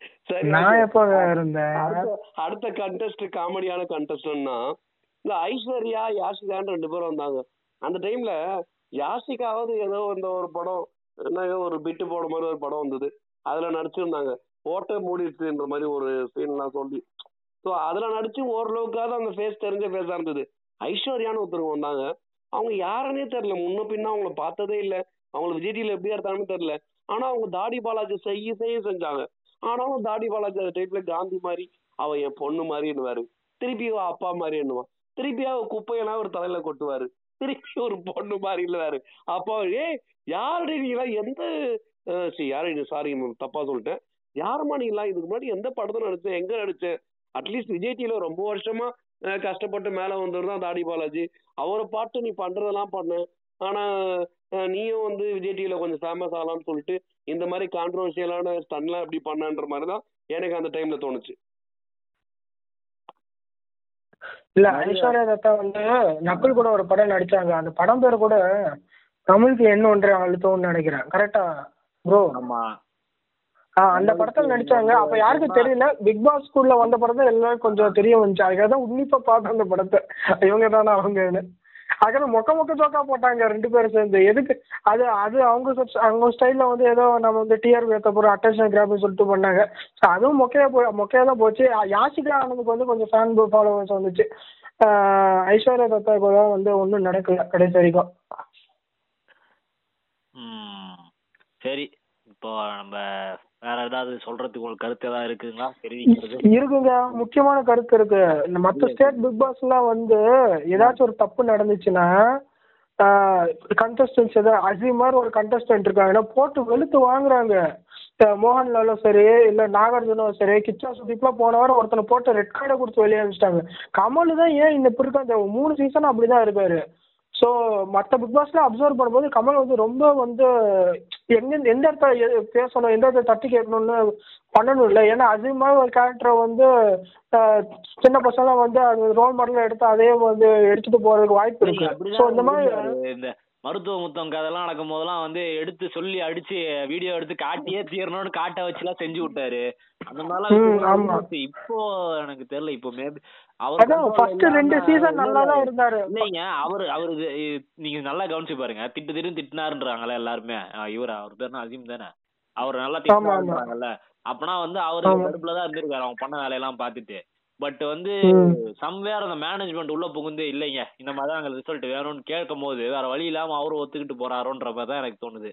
சரி நான் okay. எப்போ இருந்தேன்? அடுத்த கண்டெஸ்ட் காமெடியான கண்டெஸ்டன்ட்னா இந்த ஐஸ்வர்யா யாஷிகான்னு ரெண்டு பேரும் வந்தாங்க. அந்த டைம்ல யாஷிகாவது ஏதோ இந்த ஒரு படம் என்ன ஏதோ ஒரு பிட்டு போட மாதிரி ஒரு படம் வந்தது. அதுல நடிச்சிருந்தாங்க. ஓட்ட மூடிடுச்சுன்ற மாதிரி ஒரு சீன்லாம் சொல்லி. ஸோ அதுல நடிச்சு ஓரளவுக்காவது அந்த ஃபேஸ் தெரிஞ்ச ஃபேஸா இருந்தது. ஐஸ்வர்யான்னு ஒருத்தருங்க வந்தாங்க. அவங்க யாருன்னே தெரியல. முன்ன பின்ன அவங்கள பார்த்ததே இல்லை. அவங்கள விஜய் டிவில எப்படி எடுத்தாங்கன்னு தெரியல. ஆனா அவங்க தாடி பாலாஜி செய்ய செய்ய செஞ்சாங்க. ஆனாலும் தாடி பாலாஜி டைப்ல காந்தி மாதிரி அவ என் பொண்ணு மாதிரின்னுவாரு திருப்பி அவ அப்பா மாதிரி என்னுவான் திருப்பி அவ குப்பையெல்லாம் ஒரு தலையில கொட்டுவாரு. திருப்பி ஒரு பொண்ணு மாதிரி இல்லவாரு அப்பா ஏ யாருடைய நீங்களாம் எந்த யாரு சாரி தப்பா சொல்லிட்டேன். யாரும்மா நீங்களாம் இதுக்கு முன்னாடி எந்த படத்துல நடிச்சேன் எங்க நடிச்சேன் அட்லீஸ்ட் விஜய் டிவில ரொம்ப வருஷமா கஷ்டப்பட்டு மேல வந்தவர் தான் தாடி பாலாஜி. அவரை பாட்டு நீ பண்றதெல்லாம் பண்ண. ஆனா நீயும் வந்து விஜய் டிவில கொஞ்சம் ஃபேமஸ் ஆகலாம்னு சொல்லிட்டு இந்த மாதிரி கான்ட்ரவர்ஷியலான ஸ்டன்லாம் எப்படி பண்ணன்ற மாதிரி தான் எனக்கு அந்த டைம்ல தோணுச்சு. இல்ல ஐஸ்வர்யா தத்தா வந்து நக்குல் கூட ஒரு படம் நடிச்சாங்க. அந்த படம் பேர் கூட தமிழுக்கு என்ன ஒன்றே அழுத்தம்னு நினைக்கிறேன். கரெக்டா ப்ரோ ஆமா. ஆஹ் அந்த படத்துல நடிச்சாங்க. அப்ப யாருக்கும் தெரியல பிக் பாஸ் ஸ்கூல்ல வந்த படம் தான் எல்லாரும் கொஞ்சம் தெரிய வந்துச்சு. அதுக்காக தான் உன்னிப்பா பார்த்தேன் அந்த படத்தை. இவங்க தானே அவங்கன்னு. அதுக்காக மொக்க மொக்க ஜோக்கா போட்டாங்க ரெண்டு பேரும் சேர்ந்து. எதுக்கு? அது அது அவங்க அவங்க ஸ்டைல்ல வந்து ஏதோ நம்ம வந்து டிஆர்பி ஏற்ற போறோம் அட்டென்ஷன் கிராப்னு சொல்லிட்டு பண்ணாங்க. ஸோ அதுவும் மொக்கையா போ மொக்கையா தான் போச்சு. யாசிகா ஆனந்துக்கு வந்து கொஞ்சம் ஃபேன் ஃபாலோவர்ஸ் வந்துச்சு. ஐஸ்வர்யா தத்தாக்கு தான் வந்து ஒன்றும் நடக்கல கடைசி வரைக்கும். சரி. இப்போ நம்ம வேற ஏதாவது சொல்றதுக்கு ஒரு கருத்து ஏதாவது இருக்குங்களா? தெரிவிக்கிறது. இருக்குங்க. முக்கியமான கருத்து இருக்கு. இந்த மத்த ஸ்டேட் பிக் பாஸ்லாம் வந்து ஏதாச்சும் ஒரு தப்பு நடந்துச்சுன்னா கண்டஸ்டன்ஸ் ஏதாவது அசீம் மாதிரி ஒரு கண்டஸ்டன்ட் இருக்காங்கன்னா போட்டு வெளுத்து வாங்குறாங்க. இப்ப மோகன்லாலும் சரி இல்ல நாகார்ஜுனும் சரி கிச்சா சுதீப்லாம் போன வாரம் ஒருத்தனை போட்டு ரெட் கார்டை கொடுத்து வெளியே அனுப்பிச்சிட்டாங்க. கமல் தான் ஏன் இந்த இருக்க அந்த மூணு சீசன் அப்படிதான் இருக்காரு. ஸோ மற்ற பிக் பாஸ்ல அப்சர்வ் பண்ணும்போது கமல் வந்து ரொம்ப வந்து எங்க எந்த இடத்துல பேசணும் எந்த இடத்துல தட்டி கேட்கணும்னு பண்ணணும் இல்லை. ஏன்னா அதிகமா ஒரு கேரக்டரை வந்து சின்ன பசங்களாம் வந்து அது ரோல் மாடலாக எடுத்து அதே வந்து எடுத்துட்டு போறதுக்கு வாய்ப்பு இருக்கு. ஸோ இந்த மாதிரி மருத்துவ முத்தம் கதைலாம் நடக்கும் போதெல்லாம் வந்து எடுத்து சொல்லி அடிச்சு வீடியோ எடுத்து காட்டியே தீரணும்னு காட்ட வச்சுலாம் செஞ்சு விட்டாரு. அந்த மாதிரிலாம். இப்போ எனக்கு தெரியல. இப்போ மேபி அவர் ரெண்டு சீசன் நல்லா தான். இருந்தாரு. இல்லைங்க அவரு அவரு நீங்க நல்லா கவனிச்சு பாருங்க. திட்டு திட்டு திட்டினாருன்றாங்கல்ல எல்லாருமே. இவர் அவர் பேர் அசீம் தானே? அவர் நல்லா. திட்டினாருன்றாங்கல்ல. அப்பனா வந்து அவரு. கடுப்புல தான் இருந்திருக்காரு. அவங்க பண்ண வேலையெல்லாம் பார்த்துட்டு. பட் வந்து. சம்வேர் அந்த மேனேஜ்மெண்ட் உள்ள புகுந்து இல்லைங்க. இந்த மாதிரி தான் எங்களுக்கு ரிசல்ட் வேணும்னு கேட்கும் போது வேற வழி இல்லாம அவரும் ஒத்துக்கிட்டு போறாரோன்ற மாதிரி தான் எனக்கு தோணுது.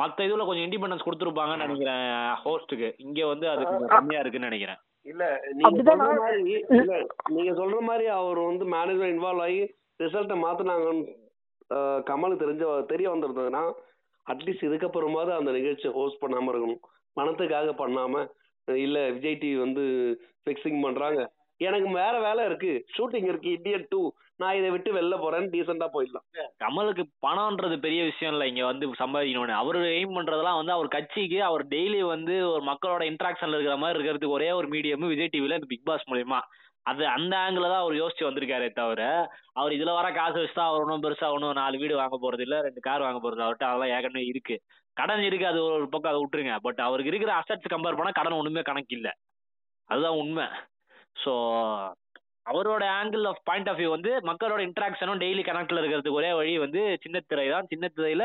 மத்த இதுல கொஞ்சம் இண்டிபெண்டன்ஸ் கொடுத்துருப்பாங்கன்னு நினைக்கிறேன் ஹோஸ்ட்டுக்கு இங்க வந்து அது கொஞ்சம் கம்மியா இருக்குன்னு நினைக்கிறேன். இல்ல நீங்க சொல்ற மாதிரி இல்ல நீங்க சொல்ற மாதிரி அவர் வந்து மேனேஜ்மெண்ட் இன்வால்வ் ஆகி ரிசல்ட்டை மாத்தினாங்கன்னு கமலுக்கு தெரிஞ்ச தெரிய வந்திருந்ததுன்னா அட்லீஸ்ட் இதுக்கப்புறமாவது அந்த நிகழ்ச்சியை ஹோஸ்ட் பண்ணாம இருக்கணும். பணத்துக்காக பண்ணாம இல்ல விஜய் டிவி வந்து ஃபிக்ஸிங் பண்றாங்க. எனக்கு வேற வேலை இருக்கு. ஷூட்டிங் இருக்கு இந்தியன் டூ நான் இதை விட்டு வெளில போறேன் டீசெண்டா போயிடலாம். கமலுக்கு பணம்ன்றது பெரிய விஷயம் இல்லை. இங்க வந்து சம்பாதிக்கணும்னு. அவரு எய்ம் பண்றதெல்லாம் வந்து அவர் கட்சிக்கு அவர் டெய்லி வந்து ஒரு மக்களோட இன்ட்ராக்ஷன்ல இருக்கிற மாதிரி இருக்கிறதுக்கு ஒரே ஒரு மீடியம் விஜய் டிவில இந்த பிக் பாஸ் மூலியமா. அது அந்த ஆங்கிள் தான் அவர் யோசிச்சு வந்திருக்காரே தவிர அவர் இதுல வர காசு வச்சு தான் அவர் ஒன்றும் பெருசா ஒன்றும் நாலு வீடு வாங்க போறது இல்ல ரெண்டு கார் வாங்க போறது அவர்கிட்ட அதெல்லாம் ஏற்கனவே இருக்கு. கடன் இருக்கு அது ஒரு பக்கம் அதை விட்டுருங்க. பட் அவருக்கு இருக்கிற அசட்ஸ் கம்பேர் பண்ணா கடன் ஒண்ணுமே கணக்கு இல்ல. அதுதான் உண்மை. ஸோ அவரோட angle of point of view வந்து மக்களோட இன்ட்ராக்ஷனும் டெய்லி கனெக்டில் இருக்கிறதுக்கு ஒரே வழி வந்து சின்ன திரை தான். சின்ன திரையில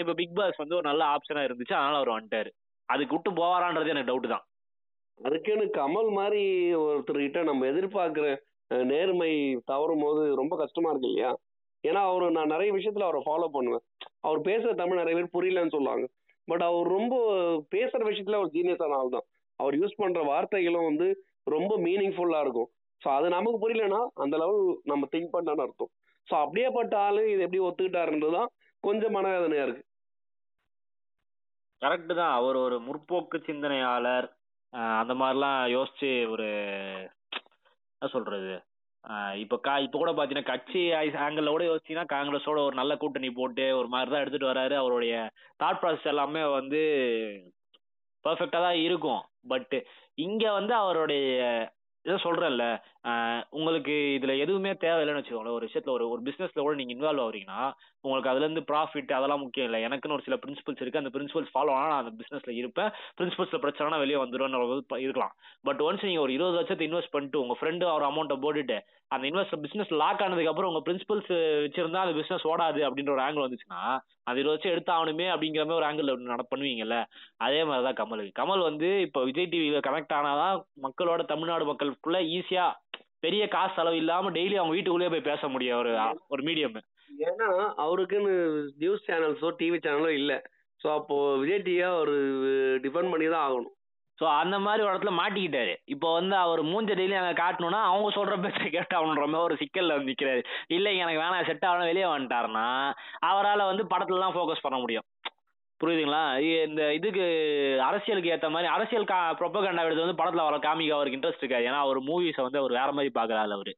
இப்போ பிக் பாஸ் வந்து ஒரு நல்ல ஆப்ஷனாக இருந்துச்சு. அதனால அவர் வந்துட்டார். அதுக்கு விட்டு போவாரான்றது எனக்கு டவுட் தான். அதுக்குன்னு கமல் மாதிரி ஒருத்தர்கிட்ட நம்ம எதிர்பார்க்குற நேர்மை தவறும் போது ரொம்ப கஷ்டமா இருக்கு இல்லையா? ஏன்னா அவர் நான் நிறைய விஷயத்துல அவரை ஃபாலோ பண்ணுவேன். அவர் பேசுற தமிழ் நிறைய பேர் புரியலன்னு சொல்லுவாங்க. பட் அவர் ரொம்ப பேசுற விஷயத்துல ஒரு ஜீனியஸான ஆள் தான் அவர் யூஸ் பண்ற வார்த்தைகளும் வந்து ரொம்ப மீனிங்ஃபுல்லா இருக்கும். ஸோ அது நமக்கு புரியலன்னா அந்த லெவல் நம்ம திங்க் பண்ணான்னு அர்த்தம். ஸோ அப்படியேப்பட்ட ஆளு இது எப்படி ஒத்துக்கிட்டாருன்றது தான் கொஞ்சம் மனவேதனையா இருக்கு. கரெக்டு தான். அவர் ஒரு முற்போக்கு சிந்தனையாளர். அந்த மாதிரிலாம் யோசிச்சு ஒரு என்ன சொல்றது? இப்போ கா இப்போ கூட பார்த்தீங்கன்னா கட்சி ஆங்கிள் கூட யோசிச்சிங்கன்னா காங்கிரஸோட ஒரு நல்ல கூட்டணி போட்டு ஒரு மாதிரி தான் எடுத்துட்டு வராரு. அவருடைய தாட் ப்ராசஸ் எல்லாமே வந்து பர்ஃபெக்டாக தான் இருக்கும். பட்டு இங்க வந்து அவருடைய இதை சொல்றேன்ல உங்களுக்கு இதுல எதுவுமே தேவையில்லைன்னு வச்சுக்கோங்களேன். ஒரு விஷயத்துல ஒரு ஒரு பிசினஸ்ல கூட நீங்க இன்வால்வ் ஆகுறீங்கன்னா உங்களுக்கு அதுல இருந்து ப்ராஃபிட் அதெல்லாம் முக்கியம் இல்லை. எனக்குன்னு ஒரு சில பிரின்சிபல்ஸ் இருக்கு. அந்த பிரின்சிபல்ஸ் ஃபாலோ ஆனால் நான் அந்த பிசினஸ்ல இருப்பேன். பிரின்சிபல்ஸ்ல பிரச்சனை வெளியே வந்துடும் இருக்கலாம். பட் ஒன்ஸ் நீங்க ஒரு இருபது லட்சத்தை இன்வெஸ்ட் பண்ணிட்டு உங்க ஃப்ரெண்டு ஒரு அமௌண்ட்டை போட்டுட்டு அந்த இன்வெஸ்ட் பிசினஸ் லாக் ஆனதுக்கு அப்புறம் உங்க பிரின்சிபல்ஸ் வச்சிருந்தா அந்த பிசினஸ் ஓடாது அப்படின்ற ஒரு ஆங்கிள் வந்துச்சுன்னா அது இருபது வருஷம் எடுத்தாகணுமே அப்படிங்கிற மாதிரி ஒரு ஆங்கிள் நட பண்ணுவீங்கல்ல. அதே மாதிரி தான் கமல் வந்து இப்போ விஜய் டிவியில கனெக்ட் ஆனாதான் மக்களோட தமிழ்நாடு மக்களுக்குள்ள ஈஸியா பெரிய காசு செலவு இல்லாம டெய்லி அவங்க வீட்டுக்குள்ளேயே போய் பேச முடியும் ஒரு ஒரு மீடியம் ஏன்னா அவருக்குன்னு நியூஸ் சேனல்ஸோ டிவி சேனலோ இல்லை. ஸோ அப்போ விஜய் டிவியை அவர் டிபெண்ட் பண்ணி தான் ஆகணும். ஸோ அந்த மாதிரி ஒரு இடத்துல மாட்டிக்கிட்டாரு. இப்போ வந்து அவர் மூஞ்ச டெய்லி அங்கே காட்டணும்னா அவங்க சொல்ற பேச்சை கேட்டாகணுன்ற மாதிரி ஒரு சிக்கல்ல வந்து நிற்கிறாரு இல்லைங்க எனக்கு வேணாம் செட் ஆகணும் வெளியே வந்துட்டாருன்னா அவரால் வந்து படத்துலலாம் ஃபோக்கஸ் பண்ண முடியும். புரியுதுங்களா? இ- இந்த இதுக்கு அரசியலுக்கு ஏற்ற மாதிரி அரசியல் கா ப்ரொப்பகண்டா எடுத்து வந்து படத்தில் வர காமிக்க அவருக்கு இன்ட்ரெஸ்ட் இருக்காது. ஏன்னா அவர் மூவிஸை வந்து அவர் வேற மாதிரி பார்க்குறாரு அவர்.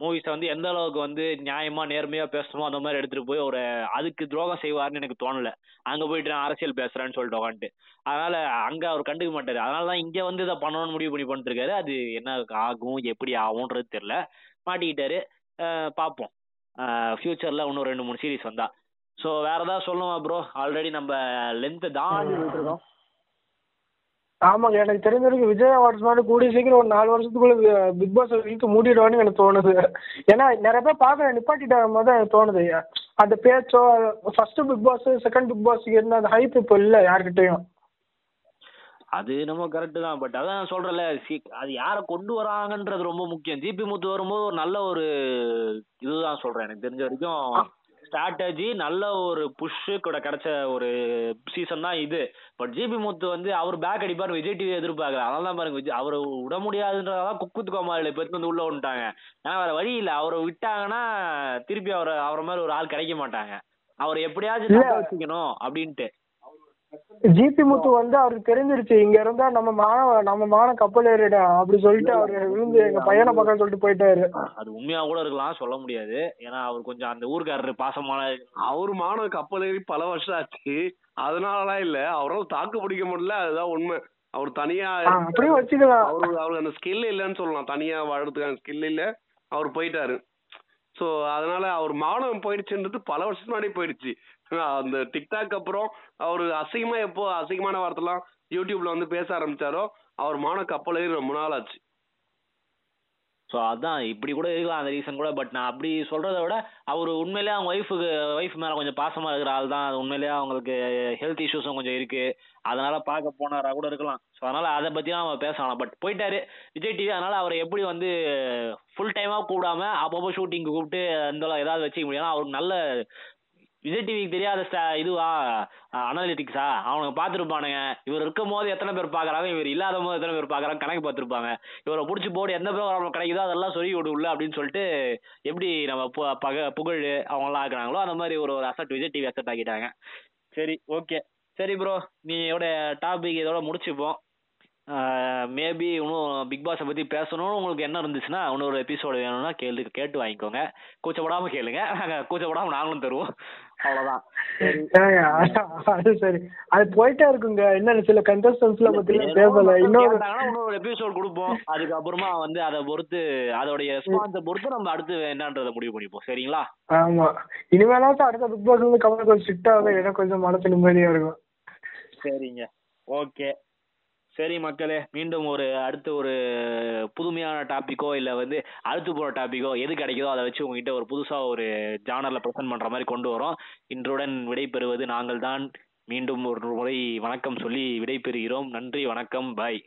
மூவிஸை வந்து எந்த அளவுக்கு வந்து நியாயமா நேர்மையா பேசணுமோ அந்த மாதிரி எடுத்துட்டு போய் ஒரு அதுக்கு துரோகம் செய்வாருன்னு எனக்கு தோணல. அங்க போயிட்டு நான் அரசியல் பேசுறேன்னு சொல்லிட்டு உட்காந்துட்டு அதனால அங்க அவர் கண்டுக்க மாட்டாரு. அதனால தான் இங்க வந்து இதை பண்ணணும்னு முடிவு பண்ணி பண்ணிட்டு அது என்ன ஆகும் எப்படி ஆகும்ன்றது தெரியல. மாட்டிக்கிட்டாரு. பார்ப்போம் ஃபியூச்சர்ல இன்னும் ரெண்டு மூணு சீரிஸ் வந்தா. ஸோ வேற ஏதாவது சொல்லணுமா ப்ரோ ஆல்ரெடி நம்ம லென்த் தாண்டி போயிட்டு இருக்கோம். ஆமாங்க எனக்கு தெரிஞ்ச வரைக்கும் விஜய் அவார்ட்ஸ் மாதிரி கூடிய சீக்கிரம் ஒரு நாலு வருஷத்துக்குள்ள பிக் பாஸ் இழுத்து மூடிடுவான்னு எனக்கு தோணுது. ஏன்னா நிறைய பேர் பார்க்க நிப்பாட்டிட்டாங்க மாதிரி தான் எனக்கு தோணுது. அந்த பேச்சோ first big boss second big boss இருந்த அந்த ஹைப் இப்போ இல்லை யார்கிட்டயும். அது நம்ம கரெக்டு தான். பட் அதான் நான் சொல்றேன்ல சி அது யாரை கொண்டு வராங்கன்றது ரொம்ப முக்கியம். ஜிபி முத்து வரும்போது ஒரு நல்ல ஒரு இதுதான் சொல்றேன். எனக்கு தெரிஞ்ச வரைக்கும் ஸ்ட்ராட்டஜி நல்ல ஒரு புஷ்ஷு கூட கிடைச்ச ஒரு சீசன் தான் இது. பட் ஜிபி முத்து வந்து அவர் பேக் அடிப்பார். விஜய் டிவி எதிர்பார்க்கல. அதனால தான் பாருங்க விஜய் அவர் விட முடியாதுன்றதான் குக்குத் கோமாளில இப்போ வந்து உள்ள வந்துட்டாங்க. ஏன்னா வேற வழி இல்லை. அவரை விட்டாங்கன்னா திருப்பி அவரை அவரை மாதிரி ஒரு ஆள் கிடைக்க மாட்டாங்க. அவர் எப்படியாச்சும் வச்சுக்கணும் அப்படின்ட்டு. ஜிபி முத்து வந்து அவருக்கு தெரிஞ்சிருச்சு இங்க இருந்தா நம்ம மான நம்ம மான கப்பல் ஏறிடா அப்படி சொல்லிட்டு அவரு விழுந்து எங்க பையனை பக்கம் சொல்லிட்டு போயிட்டாரு. அது உண்மையா கூட இருக்கலாம் சொல்ல முடியாது. ஏன்னா அவர் கொஞ்சம் அந்த ஊர்க்காரரு பாசமான அவரு மாணவ கப்பல் ஏறி பல வருஷம் ஆச்சு. அதனாலலாம் இல்ல அவரால் தாக்கு பிடிக்க முடியல அதுதான் உண்மை. அவர் தனியா ஆ, அப்படியும் வச்சுக்கலாம். அவரு அவருக்கு அந்த ஸ்கில் இல்லைன்னு சொல்லலாம். தனியா வாழறதுக்கான ஸ்கில் இல்ல அவர் போயிட்டாரு. ஸோ அதனால அவர் மாணவன் போயிடுச்சுன்றது பல வருஷத்துக்கு முன்னாடி போயிடுச்சு. அந்த டிக்டாக் அப்புறம் அவர் அசிங்கமா எப்போ அசிங்கமான வார்த்தைலாம் யூடியூப்ல வந்து பேச ஆரம்பிச்சாரோ அவர் மான கப்பலே ரொம்ப நாள் ஆச்சு. ஸோ அதான் இப்படி கூட இருக்கலாம் அந்த ரீசன் கூட பட் நான் அப்படி சொல்கிறத விட அவர் உண்மையிலேயே அவங்க ஒய்ஃபுக்கு ஒய்ஃப் மேலே கொஞ்சம் பாசமாக இருக்கிற ஆள் தான். அது உண்மையிலேயே அவங்களுக்கு ஹெல்த் இஷ்யூஸும் கொஞ்சம் இருக்குது அதனால் பார்க்க போனாரா கூட இருக்கலாம். ஸோ அதனால் அதை பற்றிலாம் அவன் பேசலாம் பட் போயிட்டாரு விஜய் டிவி அதனால் அவரை எப்படி வந்து ஃபுல் டைமாக கூப்பிடாம அப்பப்போ ஷூட்டிங்க்கு கூப்பிட்டு அந்த ஏதாவது வச்சுக்க முடியும் அவருக்கு நல்ல விஜய் டிவிக்கு தெரியாத இதுவா? அனாலிட்டிக்ஸா அவனுங்க பார்த்துருப்பானுங்க. இவர் இருக்கும் போது எத்தனை பேர் பார்க்கறாங்க? இவர் இல்லாத போது எத்தனை பேர் பார்க்கறாங்க கணக்கு பார்த்துருப்பாங்க. இவரை பிடிச்சி போர்டு எந்த ப்ரோக்ராம் கிடைக்குதோ அதெல்லாம் சொல்லி விடு உள்ள அப்படின்னு சொல்லிட்டு எப்படி நம்ம பு- பக புகழ் அவங்களாம் ஆக்குறாங்களோ அந்த மாதிரி ஒரு ஒரு அசட் விஜய் டிவி அசட் ஆக்கிட்டாங்க. சரி ஓகே சரி ப்ரோ நீயோட டாபிக் இதோட முடிச்சுப்போம். மேபி இன்னும் பிக் பாஸை பற்றி பேசணும்னு உங்களுக்கு என்ன இருந்துச்சுன்னா இன்னொரு எபிசோடு வேணும்னா கேள்வி கேட்டு வாங்கிக்கோங்க. கூச்சப்படாமல் கேளுங்க. நாங்கள் கூச்சப்படாமல் நாங்களும் தருவோம். அவ்வளோதான் அது- சரி. அது போயிட்டே இருக்குங்க. இன்னும் சில கண்டஸ்டன்ஸ்ல பத்தி பேசல. இன்னொரு கேட்டாங்கன்னா இன்னொரு எபிசோட் கொடுப்போம். அதுக்கப்புறமா வந்து அதை பொறுத்து அதோடைய ரெஸ்பான்ஸை பொறுத்து நம்ம அடுத்து என்னன்றதை முடிவு பண்ணிப்போம். சரிங்களா? ஆமா. இனிமேலாச்சும் அடுத்த பிக் பாஸ் வந்து கொஞ்சம் ஸ்ட்ரிக்ட் எனக்கு கொஞ்சம் மனசு நிம்மதியா இருக்கும். சரிங்க. ஓகே. சரி மக்களே மீண்டும் ஒரு அடுத்த ஒரு புதுமையான டாப்பிக்கோ இல்லை வந்து அடுத்து போகிற டாப்பிக்கோ எது கிடைக்குதோ அதை வச்சு உங்ககிட்ட ஒரு புதுசாக ஒரு ஜானரில் ப்ரெசென்ட் பண்ணுற மாதிரி கொண்டு வரோம். இன்றுடன் விடைபெறுவது நாங்கள் தான் மீண்டும் ஒரு முறை வணக்கம் சொல்லி விடைபெறுகிறோம். நன்றி வணக்கம் பாய்